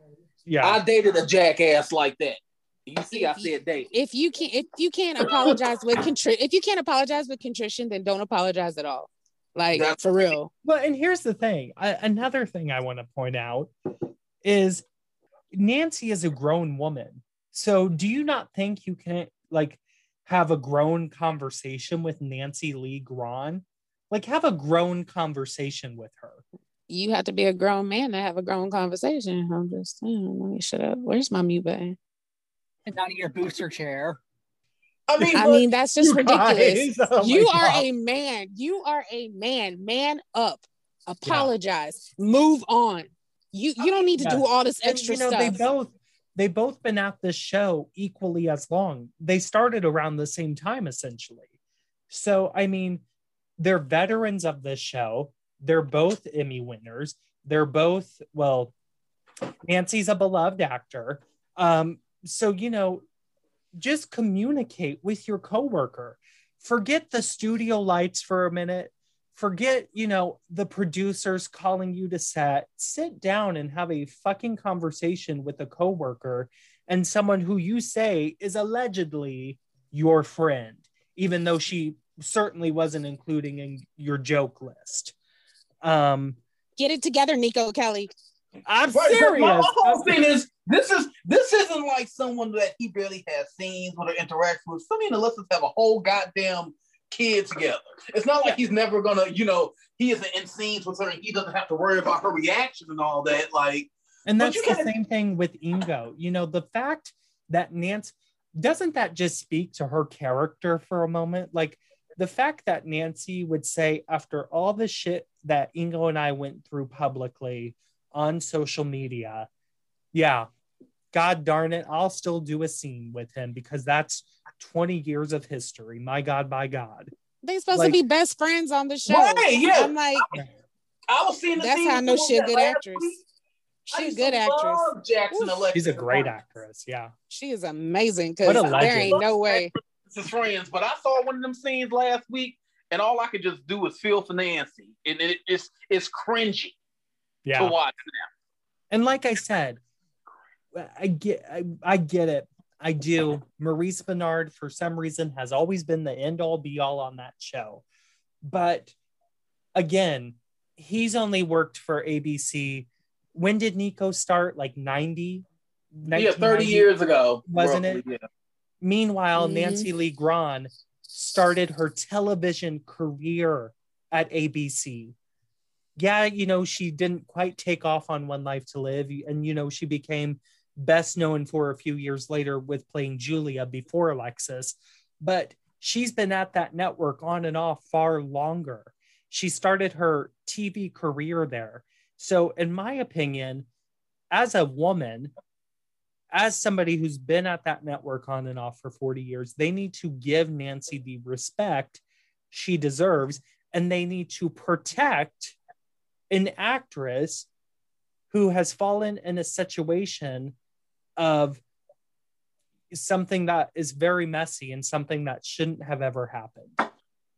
yeah. I dated a jackass like that. You see, I If you- said date. If you can't if you can't apologize with contri- if you can't apologize with contrition, then don't apologize at all. Like That's- for real. Well, and here's the thing. I, another thing I want to point out is Nancy is a grown woman. So do you not think you can like have a grown conversation with Nancy Lee Grahn? Like have a grown conversation with her. You have to be a grown man to have a grown conversation. I'm just saying, let me shut up. Where's my mute button? And not in your booster chair. I mean, I mean, that's just You ridiculous. guys, *laughs* oh you are God. a man. You are a man. Man up. Apologize. Move on. You you don't need to do all this And, extra you know, stuff. they both they both been at this show equally as long. They started around the same time essentially. So I mean, they're veterans of this show. They're both Emmy winners. They're both well, Nancy's a beloved actor. Um, so you know, just communicate with your coworker. Forget the studio lights for a minute. Forget, you know, the producers calling you to set. Sit down and have a fucking conversation with a coworker and someone who you say is allegedly your friend, even though she certainly wasn't including in your joke list. Um, Get it together, Nico Kelly. I'm Right, but serious. My whole thing is this is this isn't like someone that he barely has scenes with or interacts with. Some of the listeners have a whole goddamn kid together. It's not like he's never gonna, you know, he isn't in scenes with her and he doesn't have to worry about her reaction and all that. Like, And that's the gotta- same thing with Ingo. You know, the fact that Nancy doesn't that just speak to her character for a moment? Like the fact that Nancy would say, after all the shit that Ingo and I went through publicly on social media, yeah, God darn it, I'll still do a scene with him because that's 20 years of history. My God, my God. They supposed Like- to be best friends on the show. Right, yeah. I'm like, I was seeing the That's how I know with she a that good actress. week. She's a good actress. Jackson Oof. She's a great Friends. actress. Yeah. She is amazing because there ain't no way. As friends, but I saw one of them scenes last week, and all I could just do was feel for Nancy, and it, it's it's cringy Yeah. to watch them. and like I said, I get I, I get it. I do. Maurice Benard, for some reason, has always been the end all be all on that show. But again, he's only worked for ABC. When did Nico start? Like 90? Yeah, 30 years ago, Wasn't roughly, it? Yeah. Meanwhile, Mhm. Nancy Lee Grahn started her television career at ABC. Yeah, you know, she didn't quite take off on One Life to Live. And, you know, she became best known for a few years later with playing Julia before Alexis. But she's been at that network on and off far longer. She started her TV career there. So, in my opinion, as a woman, as somebody who's been at that network on and off for 40 years, they need to give Nancy the respect she deserves and they need to protect an actress who has fallen in a situation of something that is very messy and something that shouldn't have ever happened.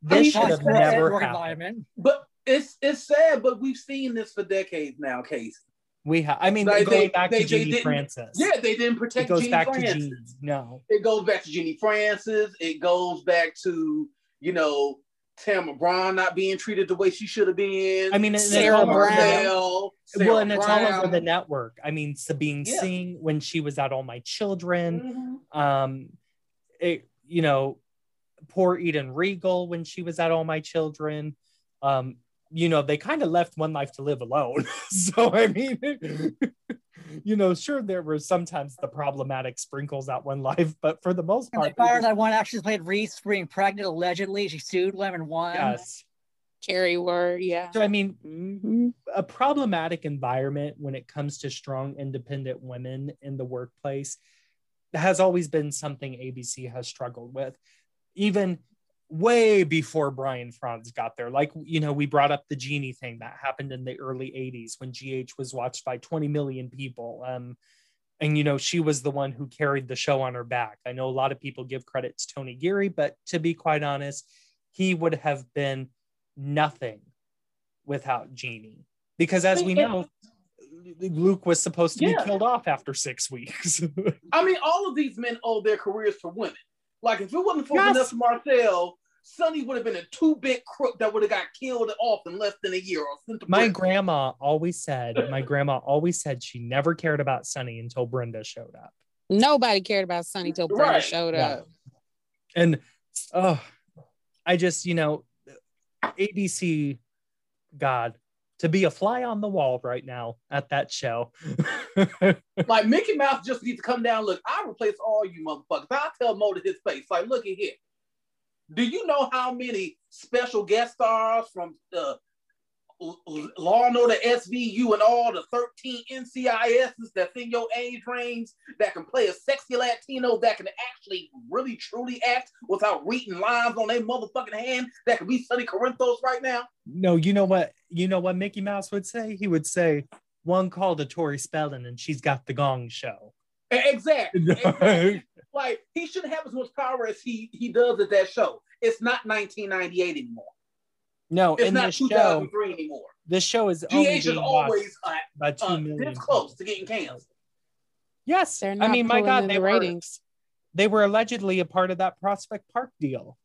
This mean, should have never happened. But it's it's sad, but we've seen this for decades now, Casey. We have, I mean, Like, going they- back they- to they Genie didn't- Francis. Yeah, they didn't it protect goes Genie back Francis. to Genie. No, It goes back to Genie Francis. It goes back to you know Tamara Braun not being treated the way she should have been. I mean, and it's Sarah all Brown. Marcel, Sarah well, and it's all over the network. I mean, Sabine Yeah. Singh when she was at All My Children. Mhm. Um, it you know, poor Eden Riegel when she was at All My Children. Um, you know, they kind of left One Life to Live alone. *laughs* so I mean, *laughs* you know, sure there were sometimes the problematic sprinkles at One Life, but for the most And part, they fired that one actually played Reese for being pregnant allegedly. She sued them and won. yes. Carrie word, yeah. So I mean, Mhm. a problematic environment when it comes to strong independent women in the workplace has always been something ABC has struggled with even way before Brian Frons got there like you know we brought up the genie thing that happened in the early 80s when GH was watched by 20 million people um and you know she was the one who carried the show on her back I know a lot of people give credit to Tony Geary but to be quite honest he would have been nothing without Genie. Because as we know, Luke was supposed to Yeah. be killed off after six weeks. *laughs* I mean, all of these men owe their careers to women. Like, if it wasn't for Yes. Vanessa Marcel, Sonny would have been a two-bit crook that would have got killed off in less than a year or sent to my prison. grandma always said, my grandma always said she never cared about Sonny until Brenda showed up. Nobody cared about Sonny till Brenda Right. showed Yeah. up. And oh, I just, you know, ABC, God, to be a fly on the wall right now at that show. *laughs* Like Mickey Mouse just needs to come down. Look, I replace all you motherfuckers. I'll tell Mo to his face. Like, look at here. Do you know how many special guest stars from uh, L- Law and Order SVU and all the 13 NCISs that's in your age range that can play a sexy Latino that can actually really truly act without reading lines on their motherfucking hand that can be Sonny Corinthos right now? no, you know what? You know what Mickey Mouse would say? He would say, one call to Tori Spelling and she's got the gong show. Exactly. exactly. *laughs* like he shouldn't have as much power as he he does at that show. It's not 1998 anymore. No, It's in not this show, 2003 anymore. this show is GH only is always uh, by two uh, million. this close to getting canceled. Yes, They're I mean, my God, they the were ratings. they were allegedly a part of that Prospect Park deal.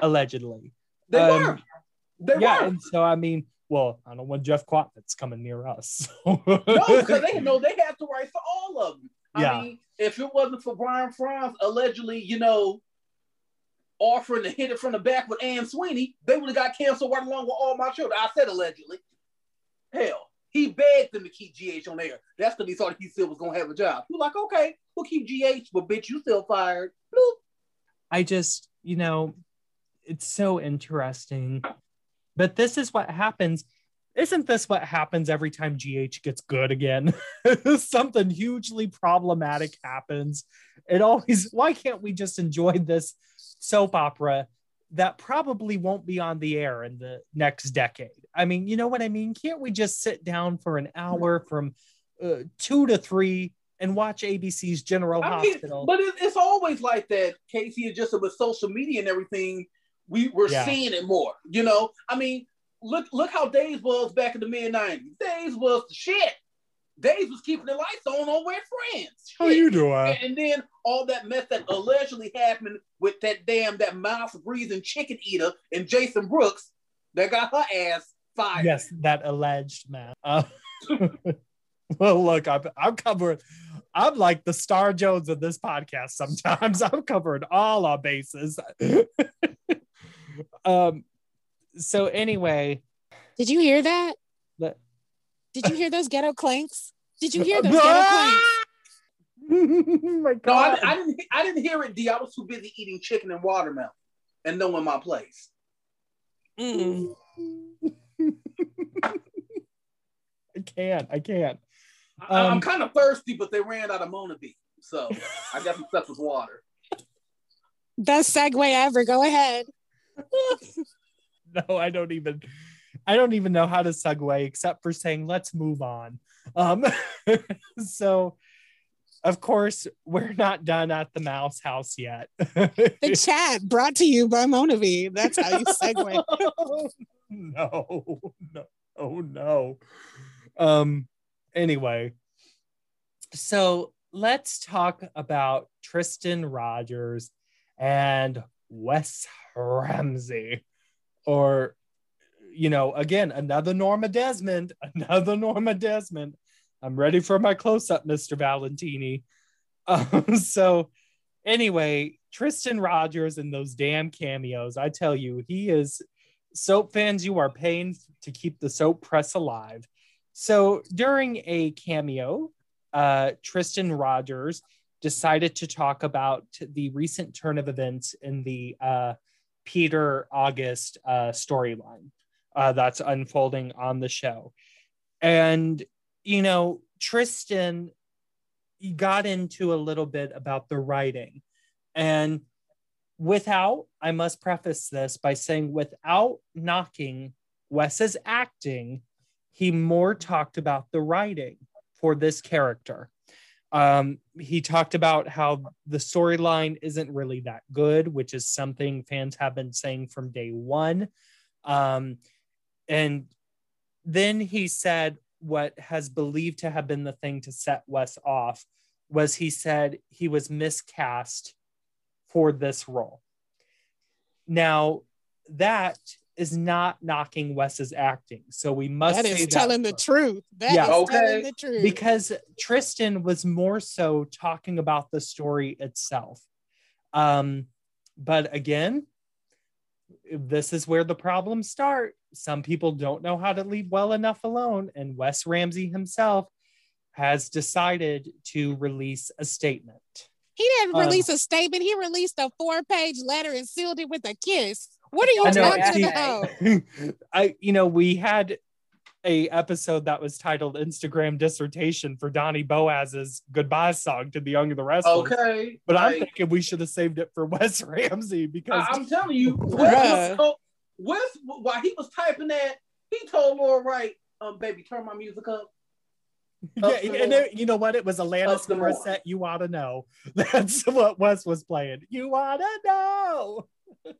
Allegedly, They Um, were. They yeah, were. and so I mean, well, I don't want Jeff Kwatinetz's coming near us. No, because they *laughs* know they have the rights for all of them. I Yeah. mean, if it wasn't for Brian Frons allegedly, you know, offering to hit it from the back with Anne Sweeney, they would have got canceled right along with all my children. I said allegedly. Hell, he begged them to keep GH on air. That's because he thought he still was gonna have a job. He was like, okay, we'll keep GH, but bitch, you still fired. Bloop. I just, you know, it's so interesting. But this is what happens. Isn't this what happens every time GH gets good again? *laughs* Something hugely problematic happens. It always, why can't we just enjoy this soap opera that probably won't be on the air in the next decade? I mean, you know what I mean? Can't we just sit down for an hour from uh, two to three and watch ABC's General I mean, Hospital? but it, it's always like that, Casey. Just with social media and everything, we we're Yeah. seeing it more. You know, I mean, look look how Days was back in the mid '90s. Days was the shit. Days was keeping the lights on on We're Friends. How you doing? And, and then all that mess that allegedly happened with that damn that mouse breathing chicken eater and Jason Brooks that got her ass fired. Yes, that alleged man. Uh, *laughs* well, look, I'm, I'm covering. I'm like the Star Jones of this podcast. Sometimes *laughs* I'm covering all our bases. *laughs* um. So anyway, Did you hear that? the, Did you hear those ghetto clanks? Did you hear *laughs* those ghetto clanks? *laughs* my No, I, I didn't. I didn't hear it. Dee. I was too busy eating chicken and watermelon and knowing my place. Mm. *laughs* I can't. I can't. I, I'm Um, kind of thirsty, but they ran out of MonaVie, so I got some stuff with water. Best segue ever. Go ahead. *laughs* no, I don't even I don't even know how to segue except for saying let's move on. Um *laughs* so of course we're not done at the mouse house yet. *laughs* The chat brought to you by MonaVie. That's how you segue. no, no, oh no. Um anyway. So let's talk about Tristan Rogers and Wes Ramsey. Or, you know, again, another Norma Desmond, *laughs* another Norma Desmond. I'm ready for my close up, Mr. Valentini. *laughs* Um, so, anyway, Tristan Rogers and those damn cameos, I tell you, he is soap fans, you are paying to keep the soap press alive. So, during a cameo, uh, Tristan Rogers decided to talk about the recent turn of events in the uh, Peter August uh, storyline uh, that's unfolding on the show. And, you know, Tristan got into a little bit about the writing. And without, I must preface this by saying, without knocking Wes's acting, he more talked about the writing for this character. Um, he talked about how the storyline isn't really that good, which is something fans have been saying from day one. Um, and then he said what has believed to have been the thing to set Wes off was he said he was miscast for this role. Now, that is not knocking Wes's acting. So we must That say is telling the truth. That is Yeah. Okay. telling the truth. because Tristan was more so talking about the story itself. Um, but again, this is where the problems start. Some people don't know how to leave well enough alone, and Wes Ramsey himself has decided to release a statement. he didn't um, release a statement. He released a four-page letter and sealed it with a kiss. What are you know, talking see- about? *laughs* I, you know, we had a episode that was titled Instagram dissertation for Donny Boaz's goodbye song to the Young and the Restless. Okay, But I'm like, thinking we should have saved it for *laughs* Wes Ramsey because I, am telling you, *laughs* Wes, Bruh. was told- Wes, while he was typing that, he told Laura Wright, um, baby, turn my music up. yeah, Up some and it- you know what? It was Alanis Up some. Morissette. You ought to know. That's what Wes was playing. You ought to know.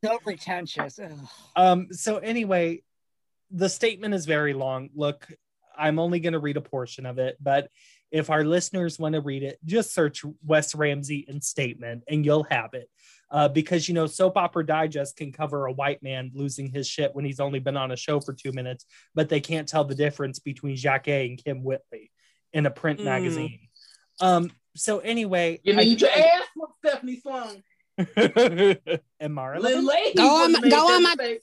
So pretentious. Ugh. Um. So anyway, the statement is very long. Look, I'm only going to read a portion of it, but if our listeners want to read it, just search Wes Ramsey and statement, and you'll have it. Uh, because you know, Soap Opera Digest can cover a white man losing his shit when he's only been on a show for two minutes, but they can't tell the difference between Jackée and Kym Whitley in a print Mm. magazine. Um. So anyway, You I need your feel ass with Stephanie Song. Like- and Mara Lynn Go on my- go on my- mistake.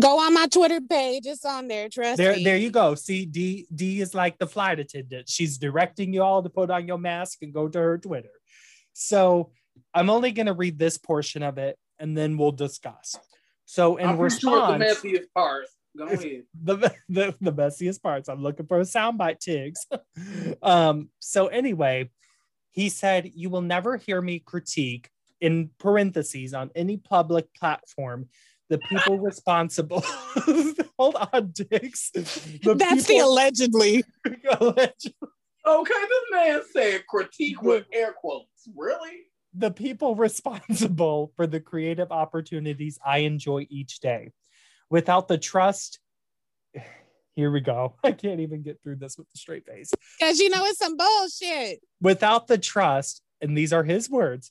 Go on my Twitter page. It's on there. Trust there, me. there you go. See, Dee Dee is like the flight attendant. She's directing you all to put on your mask and go to her Twitter. So I'm only going to read this portion of it, and then we'll discuss. So in I'm pretty sure the messiest part. Go ahead. *laughs* the, the the messiest parts. I'm looking for a soundbite, Tiggz. *laughs* um, so anyway, he said, "You will never hear me critique in parentheses on any public platform the people *laughs* responsible." *laughs* Hold on, dicks The That's the people- allegedly. *laughs* Okay, this man said critique with air quotes. Really? the people responsible for the creative opportunities I enjoy each day. Without the trust, *sighs* here we go. I can't even get through this with a straight face. Because you know it's some bullshit. Without the trust, and these are his words,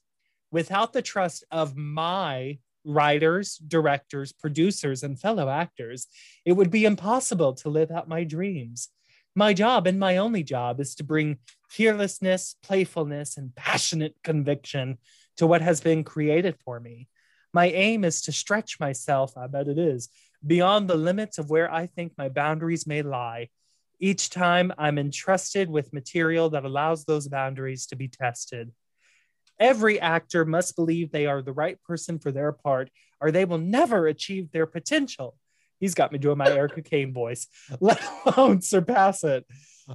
without the trust of my writers, directors, producers, and fellow actors, it would be impossible to live out my dreams. My job and my only job is to bring fearlessness, playfulness, and passionate conviction to what has been created for me. My aim is to stretch myself, I bet it is, beyond the limits of where I think my boundaries may lie. Each time I'm entrusted with material that allows those boundaries to be tested. Every actor must believe they are the right person for their part, or they will never achieve their potential. He's got me doing my Erica Kane voice, *laughs* let alone surpass it.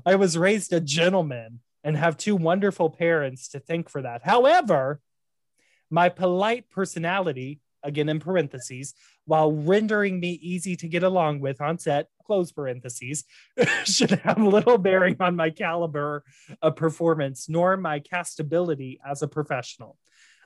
I was raised a gentleman and have two wonderful parents to thank for that. However, my polite personality, again in parentheses, while rendering me easy to get along with on set, close parentheses, *laughs* should have little bearing on my caliber of performance nor my castability as a professional.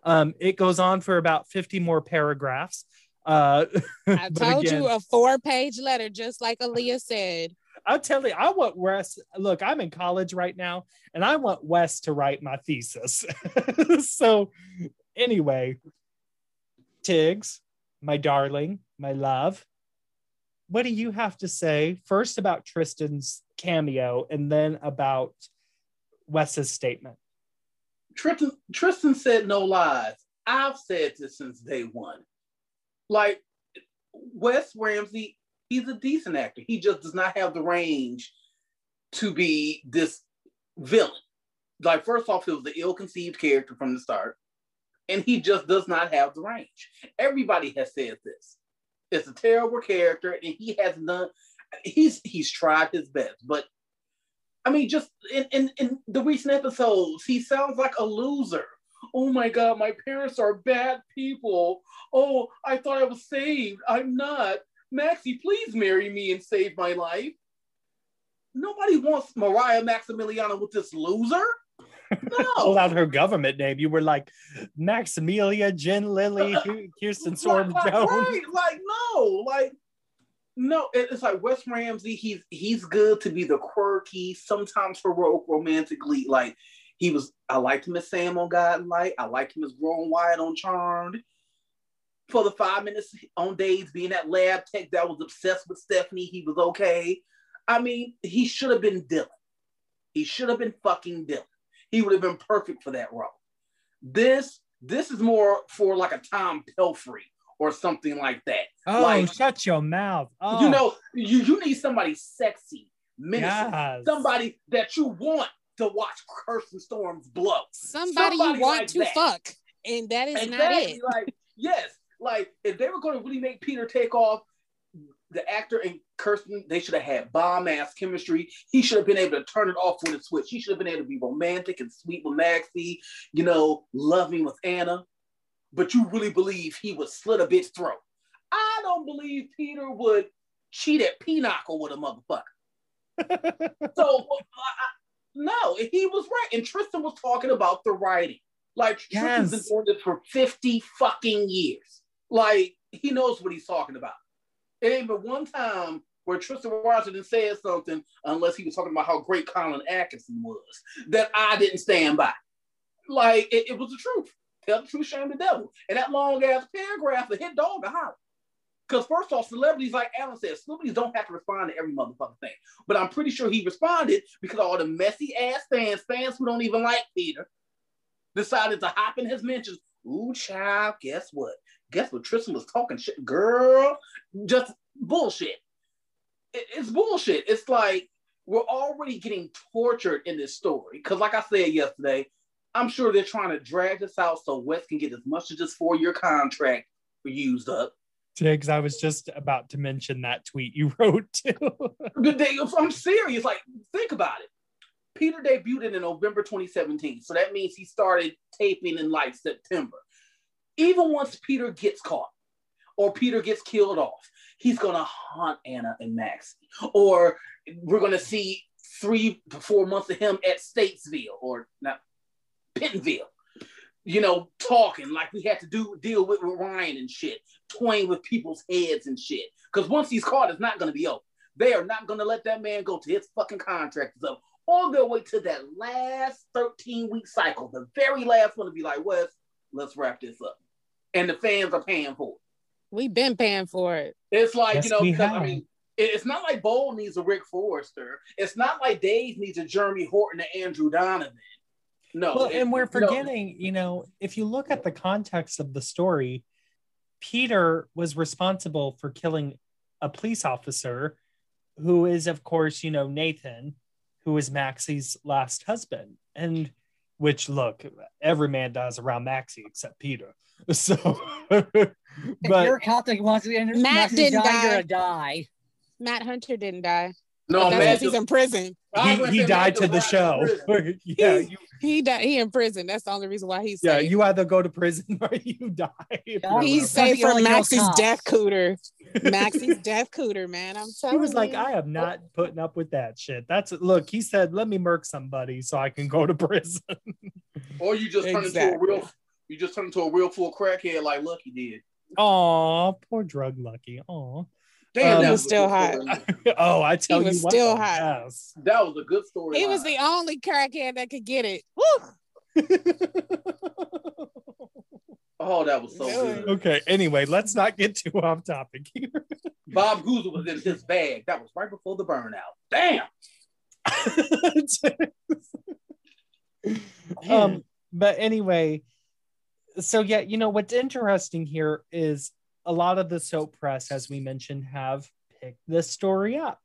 Um, it goes on for about 50 more paragraphs. Uh, *laughs* I told again- you a four page letter, just like Aaliyah said. I'll tell you, I want Wes. Look, I'm in college right now, and I want Wes to write my thesis. *laughs* so, anyway, Tiggz, my darling, my love, what do you have to say first about Tristan's cameo and then about Wes's statement? Tristan, Tristan said no lies. I've said this since day one. Like Wes Ramsey, he's a decent actor. He just does not have the range to be this villain. Like, first off, he was the ill-conceived character from the start, and he just does not have the range. Everybody has said this. It's a terrible character, and he has none. He's he's tried his best, but I mean, just in, in, in the recent episodes, he sounds like a loser. Oh my God, my parents are bad people. Oh, I thought I was saved. I'm not. Maxie, please marry me and save my life. Nobody wants Mariah Maximiliano with this loser. No. out her government name. You were like Maximilia, Jen Lilly, uh, Kirsten Storms Like- like, Jones. Right, like no, like no. It's like Wes Ramsey. He's he's good to be the quirky, sometimes heroic, romantic lead. Like he was. I liked him as Sam on Guiding Light. I liked him as Ron Wyatt on Charmed. For the five minutes on days being that lab tech that was obsessed with Stephanie, he was okay. I mean, he should have been Dylan. He should have been fucking Dylan. He would have been perfect for that role. This this is more for like a Tom Pelphrey or something like that. Oh, Like- shut your mouth. Oh, You know, you, you need somebody sexy, menacing, yes. somebody that you want to watch Kirsten Storm's blow. Somebody, Somebody you want like to that. fuck, and that is not it. Like, yes, like if they were going to really make Peter take off, the actor and Kirsten, they should have had bomb ass chemistry. He should have been able to turn it off with a switch. He should have been able to be romantic and sweet with Maxie, you know, loving with Anna. But you really believe he would slit a bitch throat. I don't believe Peter would cheat at pinochle with a motherfucker. *laughs* So I- I- no, he was right. And Tristan was talking about the writing. Like Tristan's been doing this for 50 fucking years. Like he knows what he's talking about. It ain't been one time where Tristan Washington said something unless he was talking about how great Colin Atkinson was that I didn't stand by. Like it, it was the truth. Tell the truth, shame the devil. And that long ass paragraph, the hit dog a holler. Because first off, celebrities, like Alan said, celebrities don't have to respond to every motherfucking thing. But I'm pretty sure he responded because all the messy ass fans, fans who don't even like Peter, decided to hop in his mentions. Ooh, child, guess what? Guess what? Tristan was talking shit, girl. Just bullshit. It- it's bullshit. It's like we're already getting tortured in this story. Because, like I said yesterday, I'm sure they're trying to drag this out so Wes can get as much of this four year contract used up. Tiggz, I was just about to mention that tweet you *laughs* wrote too. I'm serious. Like, think about it. Peter debuted in November 2017. So that means he started taping in like September. Even once Peter gets caught or Peter gets killed off, he's going to haunt Anna and Maxie. Or we're going to see three to four months of him at Statesville or not Pentonville, you know, talking like we had to do deal with, Ryan and shit, toying with people's heads and shit. Because once he's caught, it's not going to be over. They are not going to let that man go to his fucking contract is up. Or they'll wait till that last 13 week cycle, the very last one to be like, Wes, let's wrap this up. And the fans are paying for it. We've been paying for it. It's like, Yes, you know, because. I mean, it's not like Bowl needs a Rick Forrester. It's not like Dave needs a Jeremy Horton or Andrew Donovan. No. well, it- and we're Oh, no. forgetting, you know, if you look at the context of the story, Peter was responsible for killing a police officer who is, of course, you know, Nathan, who is Maxie's last husband. And which, look, every man dies around Maxie except Peter. *laughs* So, if but you're Catholic wants to end Matt Max's didn't die, die. you're gonna die. Matt Hunter didn't die. No, That's man. because he's in prison. He, he died to the show. *laughs* prison. yeah, you, He died. He in prison. That's the only reason why he's yeah, safe. you either go to prison *laughs* or you die. Yeah, He's safe from no Maxie's death cooter. *laughs* Maxie's death cooter, man. I'm telling He was like. I am not putting up with that shit. That's look, he said, let me murk somebody so I can go to prison. Or you just turn into a real you just turn into a real full crackhead like Lucky did. Aw, poor drug lucky. Aw. Damn, Um, that was still hot. *laughs* oh, I tell He you was still though, hot. yes. That was a good story. he was the only crackhead that could get it. Woo! *laughs* Oh, that was so good. okay, anyway, let's not get too off topic here. *laughs* Bob Goozer was in his bag. That was right before the burnout. Damn. um, but anyway, so yeah, you know what's interesting here is a lot of the soap press, as we mentioned, have picked this story up.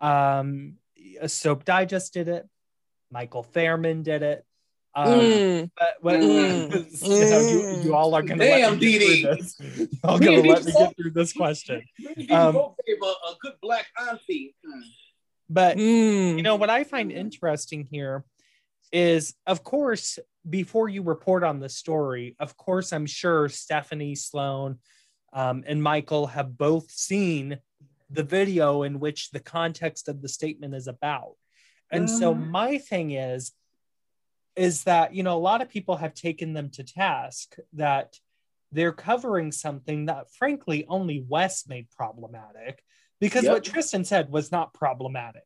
Um, a Soap Digest did it. Michael Fairman did it. Um, Mm. but what, Mm. you, know, you, you all are going to Damn, let me get through this. *laughs* Y'all going to let me get through this question. *laughs* Maybe Um, both gave a, a good black auntie. Mm. But Mm. you know what I find interesting here is, of course, before you report on the story, of course, I'm sure Stephanie Sloane um, and Michael have both seen the video in which the context of the statement is about. And so Mhm. my thing is, is that you know a lot of people have taken them to task that they're covering something that frankly only Wes made problematic because Yep. what Tristan said was not problematic.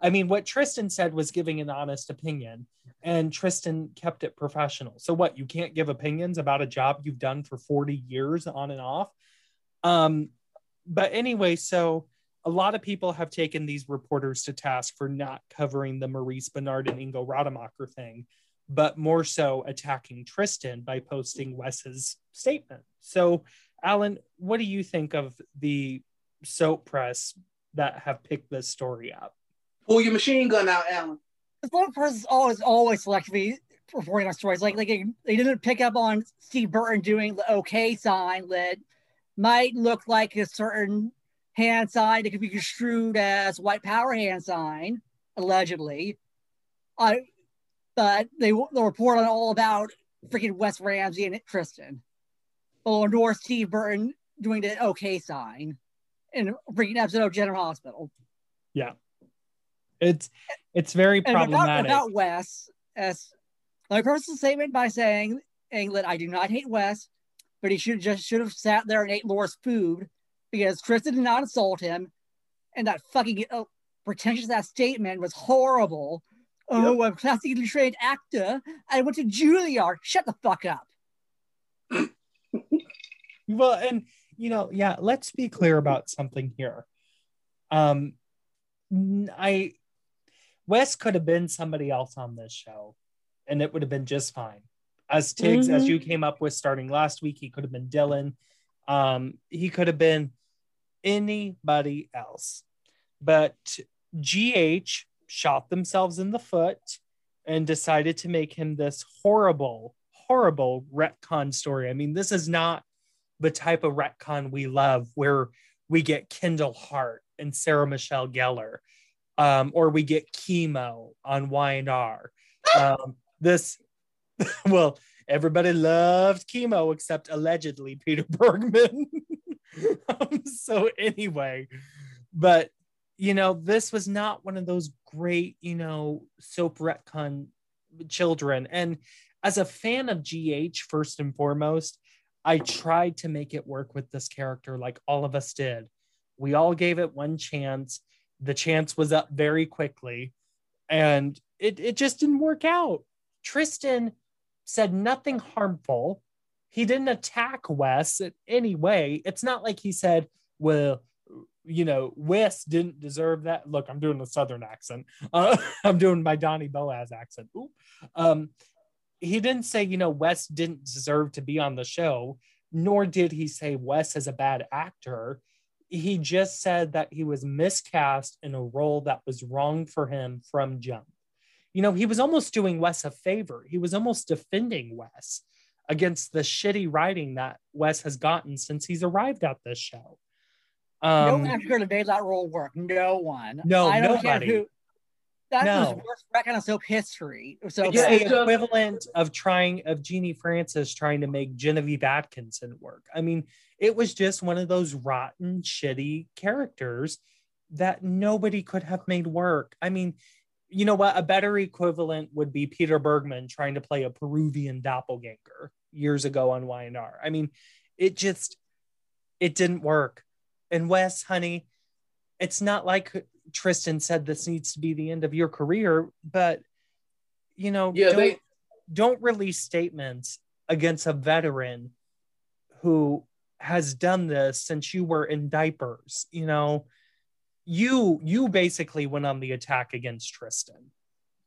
I mean, what Tristan said was giving an honest opinion, and Tristan kept it professional. So, what you can't give opinions about a job you've done for 40 years on and off? Um, but anyway, so a lot of people have taken these reporters to task for not covering the Maurice Benard and Ingo Rademacher thing, but more so attacking Tristan by posting Wes's statement. So, Alan, what do you think of the soap press that have picked this story up? Pull your machine gun out, Alan. The phone person's always always selectively reporting on stories. Like like they, they didn't pick up on Steve Burton doing the OK sign that might look like a certain hand sign that could be construed as white power hand sign, allegedly. I but they they'll report on all about freaking Wes Ramsey and Tristan. Or nor Steve Burton doing the OK sign in a freaking episode of General Hospital. It's it's very And without, problematic. without Wes, as my personal statement by saying, England, I do not hate Wes, but he should just should have sat there and ate Laura's food because Tristan did not assault him, and that fucking uh, pretentious ass statement was horrible. Oh, I'm a classically trained actor. I went to Juilliard. Shut the fuck up. *laughs* Well, and you know, yeah, let's be clear about something here. Um, n- I Wes could have been somebody else on this show, and it would have been just fine. As Tiggz, as Mhm. you came up with starting last week, he could have been Dylan. Um, he could have been anybody else, but GH shot themselves in the foot and decided to make him this horrible, horrible retcon story. I mean, this is not the type of retcon we love where we get Kendall Hart and Sarah Michelle Gellar, um, or we get Keemo on Y&R. Um, this, *laughs* well, everybody loved Keemo except allegedly Peter *laughs* Bergman. um, so anyway, but you know, this was not one of those great, you know, soap retcon children. And as a fan of GH, first and foremost, I tried to make it work with this character like all of us did. We all gave it one chance. The chance was up very quickly, and it, it just didn't work out. Tristan said nothing harmful. He didn't attack Wes in any way. It's not like he said, well, you know, Wes didn't deserve that. Look, I'm doing a Southern accent. Uh, *laughs* I'm doing my Donny Boaz accent. Um, he didn't say, you know, Wes didn't deserve to be on the show, nor did he say Wes is a bad actor. He just said that he was miscast in a role that was wrong for him from jump. You know, he was almost doing Wes a favor. He was almost defending Wes against the shitty writing that Wes has gotten since he's arrived at this show. Um, no actor have made that role work. No one. No, I don't nobody. care who. That's No. the worst record on soap history. So it's Yeah, the it's just- equivalent of trying of Genie Francis trying to make Genevieve Atkinson work. I mean, it was just one of those rotten, shitty characters that nobody could have made work. I mean, you know what? A better equivalent would be Peter Bergman trying to play a Peruvian doppelganger years ago on Y&R. I mean, it just it didn't work. And Wes, honey, it's not like Tristan said this needs to be the end of your career, but you know, Yeah, don't, they- don't release statements against a veteran who has done this since you were in diapers. You know, you you basically went on the attack against Tristan.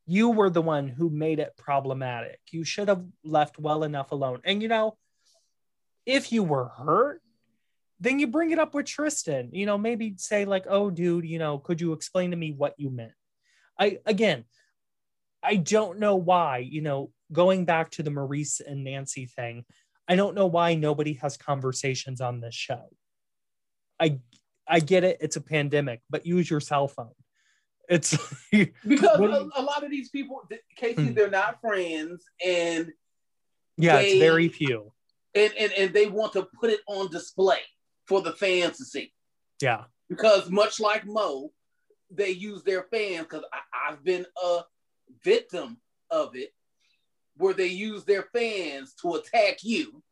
You were the one who made it problematic. You should have left well enough alone. And you know, if you were hurt, then you bring it up with Tristan. You know, maybe say like, "Oh, dude, you know, could you explain to me what you meant?" I again, I don't know why. You know, going back to the Maurice and Nancy thing, I don't know why nobody has conversations on this show. I I get it; it's a pandemic, but use your cell phone. It's *laughs* because a, a lot of these people, Casey, Hmm. they're not friends, and yeah, it's very few. and, and and they want to put it on display for the fans to see. Yeah, Because much like Mo, they use their fans. Because I've been a victim of it, where they use their fans to attack you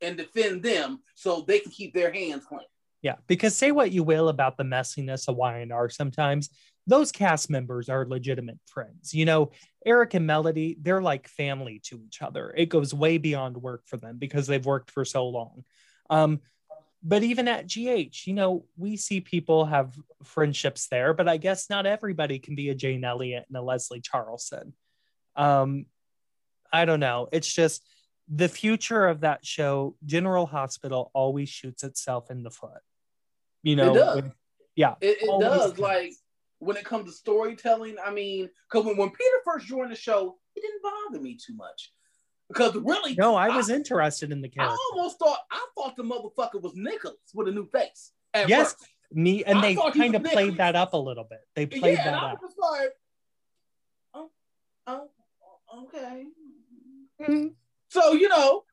and defend them, so they can keep their hands clean. yeah. Because say what you will about the messiness of Y&R, sometimes those cast members are legitimate friends. You know, Eric and Melody, they're like family to each other. It goes way beyond work for them because they've worked for so long. Um, but even at GH, you know, we see people have friendships there, but I guess not everybody can be a Jane Elliott and a Leslie Charleson. Um, I don't know. It's just the future of that show, General Hospital, always shoots itself in the foot. You know, it does. when- yeah, It, it does. does. Like when it comes to storytelling, I mean, because when, when Peter first joined the show, it didn't bother me too much. Because really, no, I was interested in the cat. I almost thought I thought the motherfucker was Nicholas with a new face. At Yes, first. Me and I they kind of was played that up a little bit. They played yeah, and that I up. was just like, oh, oh, okay. Mm-hmm. So you know,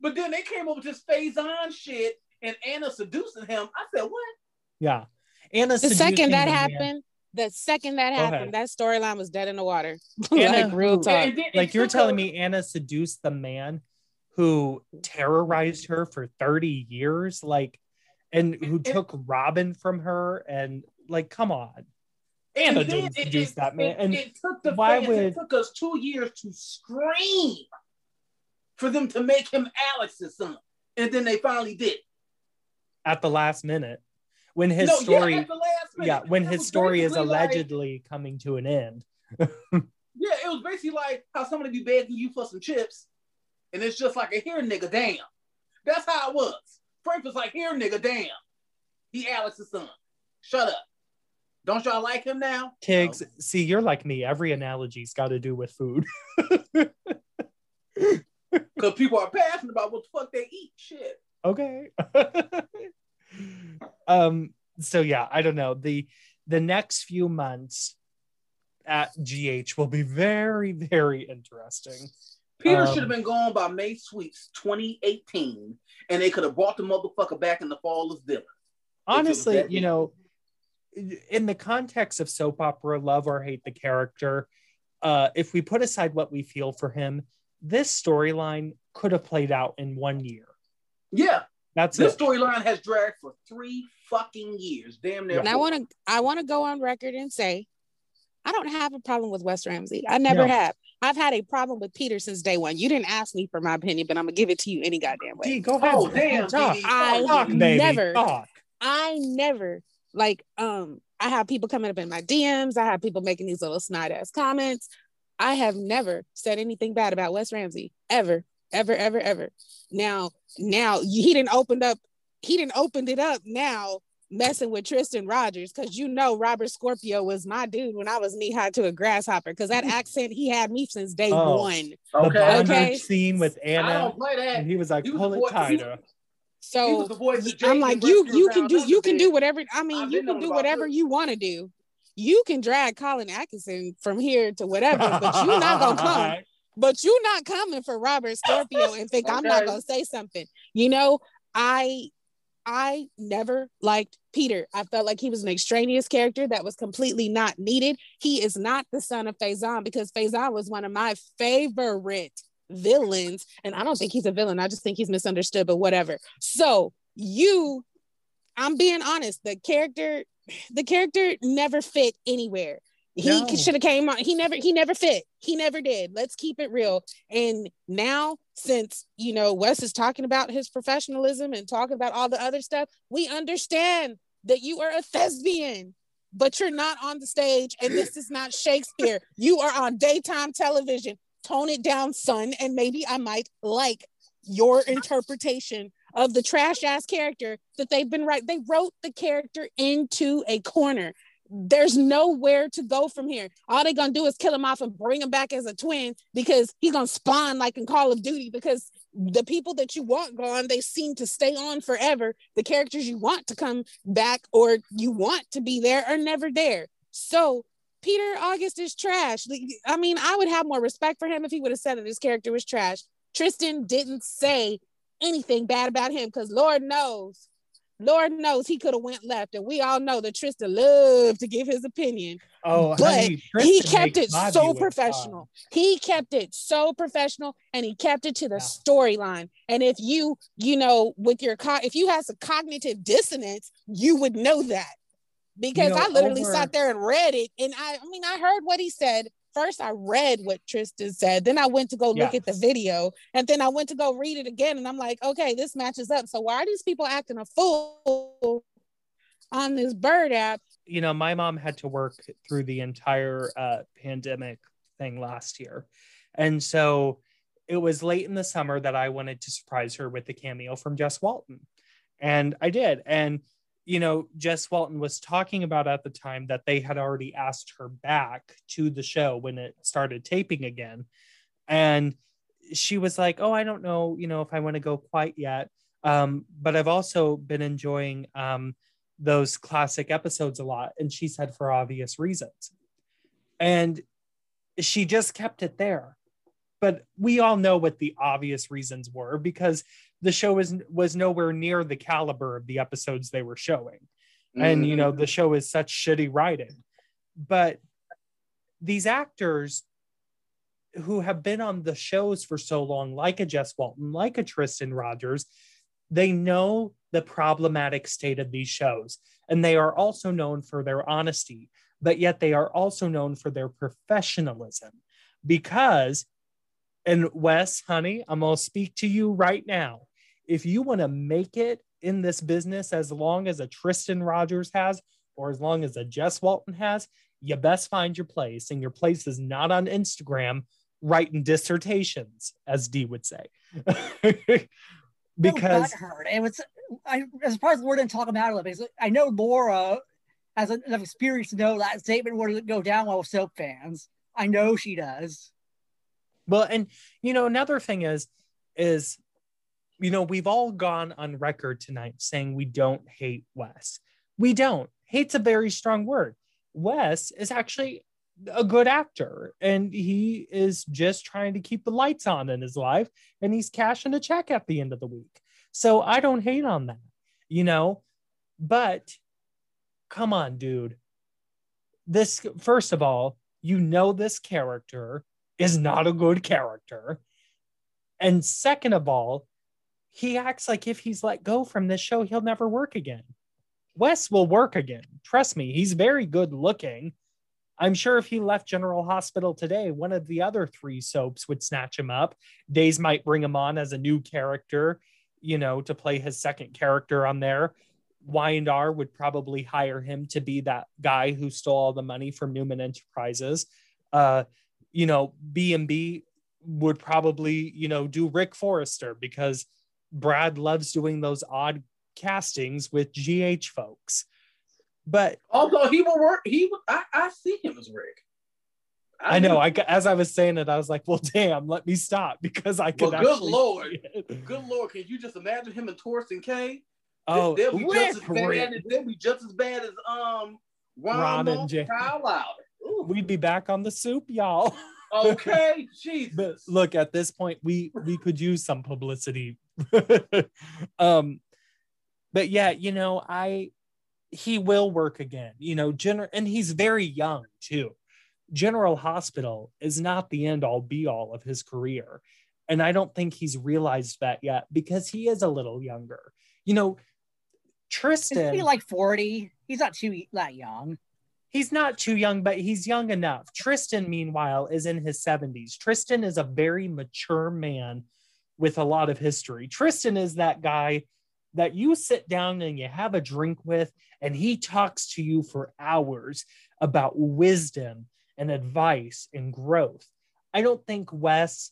but then they came up with this Faison shit, and Anna seducing him. I said, what? Yeah. Anna The second that happened. man. Happened, the second that Go ahead. happened, that storyline was dead in the water. *laughs* Anna like real who- talk. And then it like you're telling me Anna seduced the man who terrorized her for 30 years, like, and who It- took Robin from her, and like, come on. Anna then didn't seduce it- that man. It, And it took the why fans, would- it took us two years to scream for them to make him Alex's son, and then they finally did. at the last minute, when his no, story, yeah, at the last minute. yeah, when his story is basically like- allegedly coming to an end. *laughs* yeah, it was basically like how somebody be begging you for some chips, and it's just like a here nigga, damn. That's how it was. Frank was like, here nigga, damn. He Alex's son. Shut up. Don't y'all like him now? Tiggz, see, you're like me. Every analogy's got to do with food. *laughs* Because people are passionate about what the fuck they eat. Shit. okay. *laughs* um. So yeah, I don't know. the The next few months at GH will be very, very interesting. Peter Um, should have been gone by May Sweeps 2018, and they could have brought the motherfucker back in the fall of Dylan. honestly, you know, in the context of soap opera, love or hate the character, uh, if we put aside what we feel for him, this storyline could have played out in one year. Yeah, That's this storyline has dragged for three fucking years. Damn near. And I want to I want to go on record and say I don't have a problem with Wes Ramsey. I never No. have. I've had a problem with Peter since day one. You didn't ask me for my opinion, but I'm gonna give it to you any goddamn way. Dee, go ahead. Oh damn! talk, Dee Dee. I talk, Dee Dee. baby, never- talk. I never like um I have people coming up in my DMs. I have people making these little snide ass comments. I have never said anything bad about Wes Ramsey ever, ever, ever, ever. Now, now he didn't opened up. He didn't opened it up now messing with Tristan Rogers because you know Robert Scorpio was my dude when I was knee high to a grasshopper because that *laughs* accent he had me since day Oh. one. The Okay. Okay. scene with I Anna, don't play that. and he was like, He "Pull it tighter." So the voice I'm like, you you can do you can do whatever. I mean, I've you can do whatever this. you want to do. You can drag Colin Atkinson from here to whatever, but you're not gonna come. *laughs* But you're not coming for Robert Scorpio and think I'm not gonna say something. You know, I I never liked Peter. I felt like he was an extraneous character that was completely not needed. He is not the son of Faison because Faison was one of my favorite villains. And I don't think he's a villain. I just think he's misunderstood, but whatever. So you, I'm being honest, the character, the character never fit anywhere. He No. should have came on. He never, he never fit. He never did. Let's keep it real. And now, since you know Wes is talking about his professionalism and talking about all the other stuff, we understand that you are a thespian, but you're not on the stage, and this is not Shakespeare. You are on daytime television. Tone it down, son, and maybe I might like your interpretation of the trash ass character that they've been right. They wrote the character into a corner. There's nowhere to go from here. All they're gonna do is kill him off and bring him back as a twin because he's gonna spawn like in Call of Duty. Because the people that you want gone, they seem to stay on forever. The characters you want to come back or you want to be there are never there. So Peter August is trash. I mean, I would have more respect for him if he would have said that his character was trash. Tristan didn't say anything bad about him because Lord knows, Lord knows he could have went left, and we all know that Tristan loved to give his opinion. Oh, But honey, he kept it so professional. He kept it so professional, and he kept it to the Yeah. storyline. And if you, you know, with your co- if you have some cognitive dissonance, you would know that because know, I literally over- sat there and read it, and I, I mean, I heard what he said. First, I read what Tristan said. Then I went to go look at the video, and then I went to go read it again. And I'm like, okay, this matches up. So why are these people acting a fool on this bird app? you know, my mom had to work through the entire uh, pandemic thing last year. And so it was late in the summer that I wanted to surprise her with the cameo from Jess Walton. And I did. And, you know, Jess Walton was talking about at the time that they had already asked her back to the show when it started taping again. And she was like, Oh, I don't know, you know, if I want to go quite yet. Um, but I've also been enjoying um, those classic episodes a lot. And she said for obvious reasons. And she just kept it there. But we all know what the obvious reasons were because the show was was nowhere near the caliber of the episodes they were showing. And you know, the mm. show is such shitty writing. But these actors who have been on the shows for so long, like a Jess Walton, like a Tristan Rogers, they know the problematic state of these shows. And they are also known for their honesty, but yet they are also known for their professionalism. Because, and Wes, honey, I'm going to speak to you right now. If you want to make it in this business as long as a Tristan Rogers has, or as long as a Jess Walton has, you best find your place. And your place is not on Instagram writing dissertations, as Dee would say. *laughs* Oh, because I heard it was. I, I'm surprised Laura didn't talk about it because I know Laura has enough experience to know that statement wouldn't go down well with soap fans. I know she does. Well, and you know, another thing is, is you know, we've all gone on record tonight saying we don't hate Wes. We don't. Hate's a very strong word. Wes is actually a good actor and he is just trying to keep the lights on in his life and he's cashing a check at the end of the week. So I don't hate on that, you know, but come on, dude. This, first of all, you know, this character is not a good character. And second of all, he acts like if he's let go from this show, he'll never work again. Wes will work again. Trust me, he's very good looking. I'm sure if he left General Hospital today, one of the other three soaps would snatch him up. Days might bring him on as a new character, you know, to play his second character on there. Y&R would probably hire him to be that guy who stole all the money from Newman Enterprises. Uh, you know, B&B would probably, you know, do Rick Forrester because Brad loves doing those odd castings with GH folks. But Although he will work, he. I, I see him as Rick. I know. I as I was saying it, I was like, "Well, damn, let me stop because I could." Well, good lord, good lord, can you just imagine him and Thorsten Kaye? Oh, they'll be just as bad. They'll be just as bad as um Ron, Ron and Jay. Kyle. Ooh. We'd be back on the soup, y'all. Okay, *laughs* Jesus. But look, at this point, we we could use some publicity. *laughs* um, but yeah, you know, I he will work again. You know, general, and he's very young too. General Hospital is not the end all be all of his career. And I don't think he's realized that yet because he is a little younger. You know, Tristan. Is he like 40? He's not too that young. He's not too young, but he's young enough. Tristan, meanwhile, is in his 70s. Tristan is a very mature man with a lot of history. Tristan is that guy that you sit down and you have a drink with, and he talks to you for hours about wisdom and advice and growth. I don't think Wes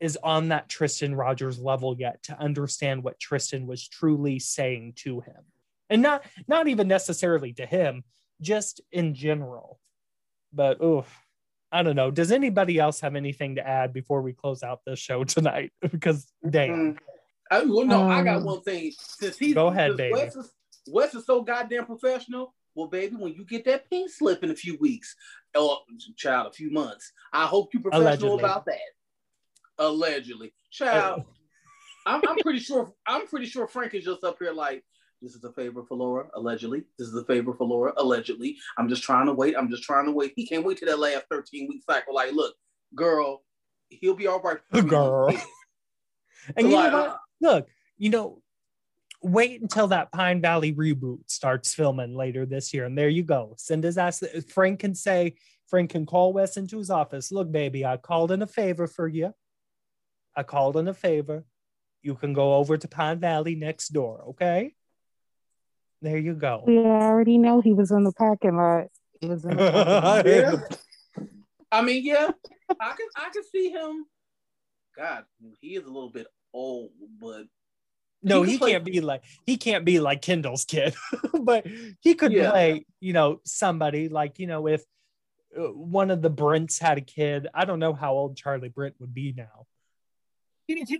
is on that Tristan Rogers level yet to understand what Tristan was truly saying to him. And not not even necessarily to him, just in general. But oh, I don't know. Does anybody else have anything to add before we close out this show *laughs* tonight? because damn. Mm-hmm. I, well, no, um, I got um, one thing. Since he's go ahead, baby. Wes is, Wes is so goddamn professional. Well, baby, when you get that pink slip in a few weeks, or child, a few months, I hope you're professional Allegedly. about that. Allegedly, child. I'm, I'm pretty sure. I'm pretty sure Frank is just up here like, this is a favor for Laura, allegedly. This is a favor for Laura, allegedly. I'm just trying to wait. I'm just trying to wait. He can't wait to that last 13 week cycle. Like, look, girl, he'll be all right. *laughs* Girl. *laughs* and so you like, know what? Uh, look, you know, wait until that Pine Valley reboot starts filming later this year. And there you go. Send his ass. Frank can say, Frank can call Wes into his office. Look, baby, I called in a favor for you. I called in a favor. You can go over to Pine Valley next door, okay? There you go. We already know he was in the parking lot. He was in the *laughs* lot. yeah. I mean, yeah, I can I can see him. God, he is a little bit old, but no, he, he can't be like he can't be like Kendall's kid, *laughs* but he could yeah. play, you know, somebody like you know if uh, one of the Brents had a kid. I don't know how old Charlie Brent would be now.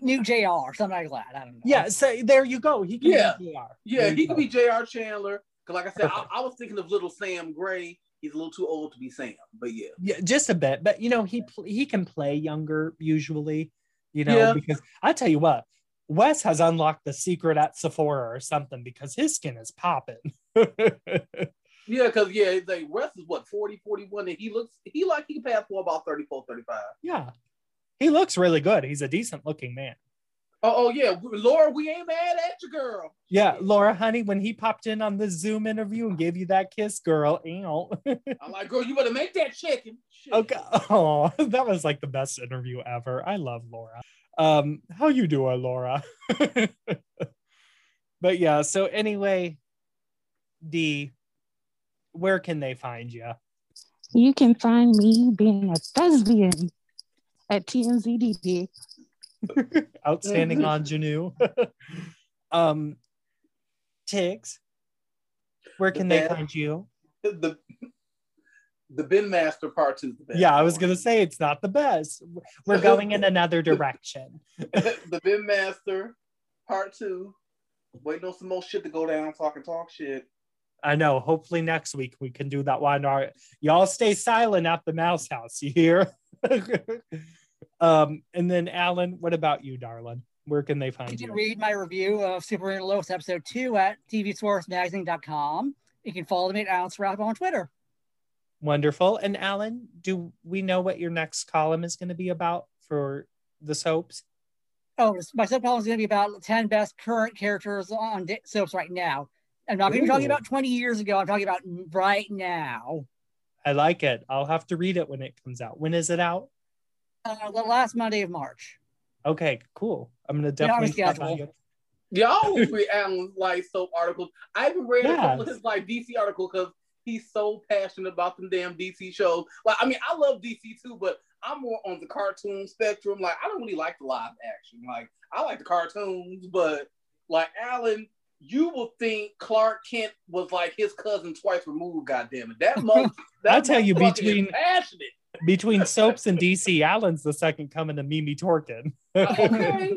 New JR or something like that. I don't know. Yeah, so there you go. He can yeah. be JR. Yeah, he could be JR Chandler. Because like I said, I, I, was thinking of little Sam Gray. He's a little too old to be Sam, but yeah. Yeah, just a bit. But you know, he he can play younger usually, you know, yeah. because I tell you what, Wes has unlocked the secret at Sephora or something because his skin is popping. *laughs* yeah, because yeah, like Wes is what 40, 41, and he looks he like he can pass for about 34, 35. Yeah he looks really good. He's a decent looking man. Oh, oh yeah, Laura, we ain't mad at you, girl. Yeah, Laura, honey, when he popped in on the Zoom interview and gave you that kiss, girl, *laughs* I'm like, girl, you better make that chicken. Shit. Okay. Oh, *laughs* that was like the best interview ever. I love Laura. Um, how you doing, Laura? *laughs* but yeah, so anyway, Dee, where can they find you? You can find me being a thespian at TMZDD. *laughs* Outstanding *laughs* ingenue. *laughs* um, Tiggz, where can the they find you? The the Bin Master Part Two. Yeah, I was gonna say it's not the best. We're going in another direction. the Bin Master Part Two. Waiting on some more shit to go down. Talking talk shit. I know. Hopefully next week we can do that one. All right. Y'all stay silent at the mouse house. You hear? Um, and then Alan, what about you, darling? Where can they find you? You can read my review of Superman Lois episode two at tvsourcemagazine.com. You can follow me at Alan Serappo on Twitter. Wonderful. And Alan, do we know what your next column is going to be about for the soaps? Oh, my soap column is going to be about 10 best current characters on soaps right now. I'm not going to be talking about 20 years ago. I'm talking about right now. I like it. I'll have to read it when it comes out. When is it out? Uh, the last Monday of March. Okay, cool. I'm gonna definitely. Yeah, Y'all *laughs* read Alan like soap articles. I even read yeah. a couple of his like DC article because he's so passionate about them damn DC shows. Like, I mean, I love DC too, but I'm more on the cartoon spectrum. Like, I don't really like the live action. Like, I like the cartoons, but like Alan, you will think Clark Kent was like his cousin twice removed. God damn it, that *laughs* month. I tell you, between passionate Between soaps and DC, Allen's the second coming to Mimi Torchin. Okay.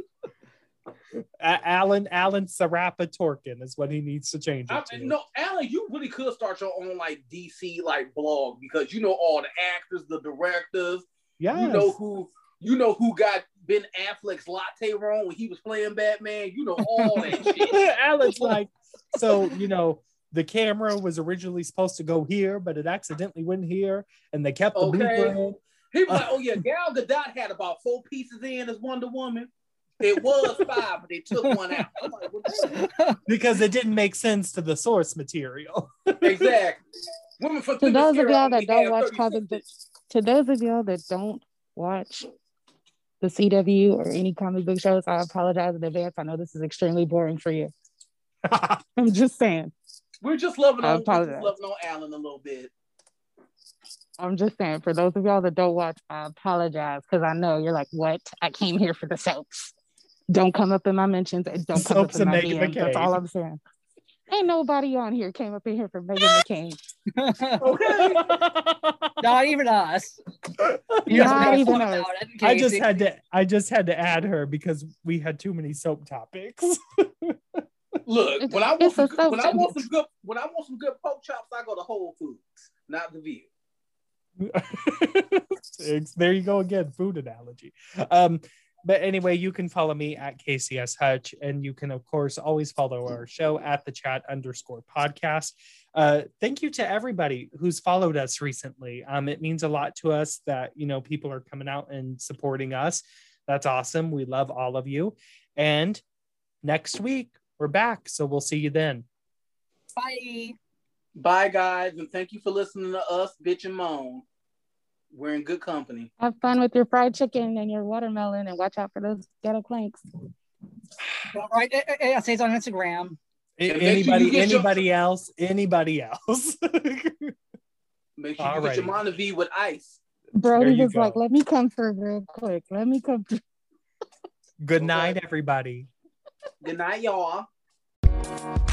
Alan Alan Sarapa Torkin is what he needs to change it I to. no, Alan, you really could start your own like DC like blog because you know all the actors, the directors. Yeah, You know who you know who got Ben Affleck's latte wrong when he was playing Batman. You know all that *laughs* shit. Alan's like, so you know, the camera was originally supposed to go here, but it accidentally went here, and they kept the Okay. blooper in. He was uh, like, "Oh yeah, Gal Gadot had about four pieces in as Wonder Woman. It was *laughs* five, but they took one out." I'm like, well, because it didn't make sense to the source material. exactly. Women for To those of y'all that don't watch 36 comic books, to those of y'all that don't watch the CW or any comic book shows, I apologize in advance. I know this is extremely boring for you. *laughs* I'm just saying. We're just loving on, we're just loving on Alan a little bit. I'm just saying. For those of y'all that don't watch, I apologize because I know you're like, what? I came here for the soaps. Don't come up in my mentions and don't come Soaps up in my Meghan DMs. That's all I'm saying. Ain't nobody on here came up in here for Meghan *laughs* McCain. Okay. *laughs* Not even us. You Not even point us. I just had to I just had to add her because we had too many soap topics. *laughs* Look, It's- when I want some a good, when I want some good when I want some good pork chops, I go to Whole Foods, not the View. There you go again, food analogy. Um, but anyway, you can follow me at KCS Hutch, and you can of course always follow our show at the chat underscore podcast. Uh, thank you to everybody who's followed us recently. Um, it means a lot to us that you know people are coming out and supporting us. That's awesome. We love all of you. And next week we're back, so we'll see you then. Bye. Bye, guys, and thank you for listening to us bitch and moan. We're in good company. Have fun with your fried chicken and your watermelon and watch out for those ghetto planks. All right. eh, eh, eh, Say it's on Instagram. A- And make sure you Anybody, your- anybody else? Anybody else? *laughs* Make sure you get your Alrighty. Montevideo with ice. Brody you was like, let me come through real quick. Let me come through. Good Okay. night, everybody. Good night, y'all. Thank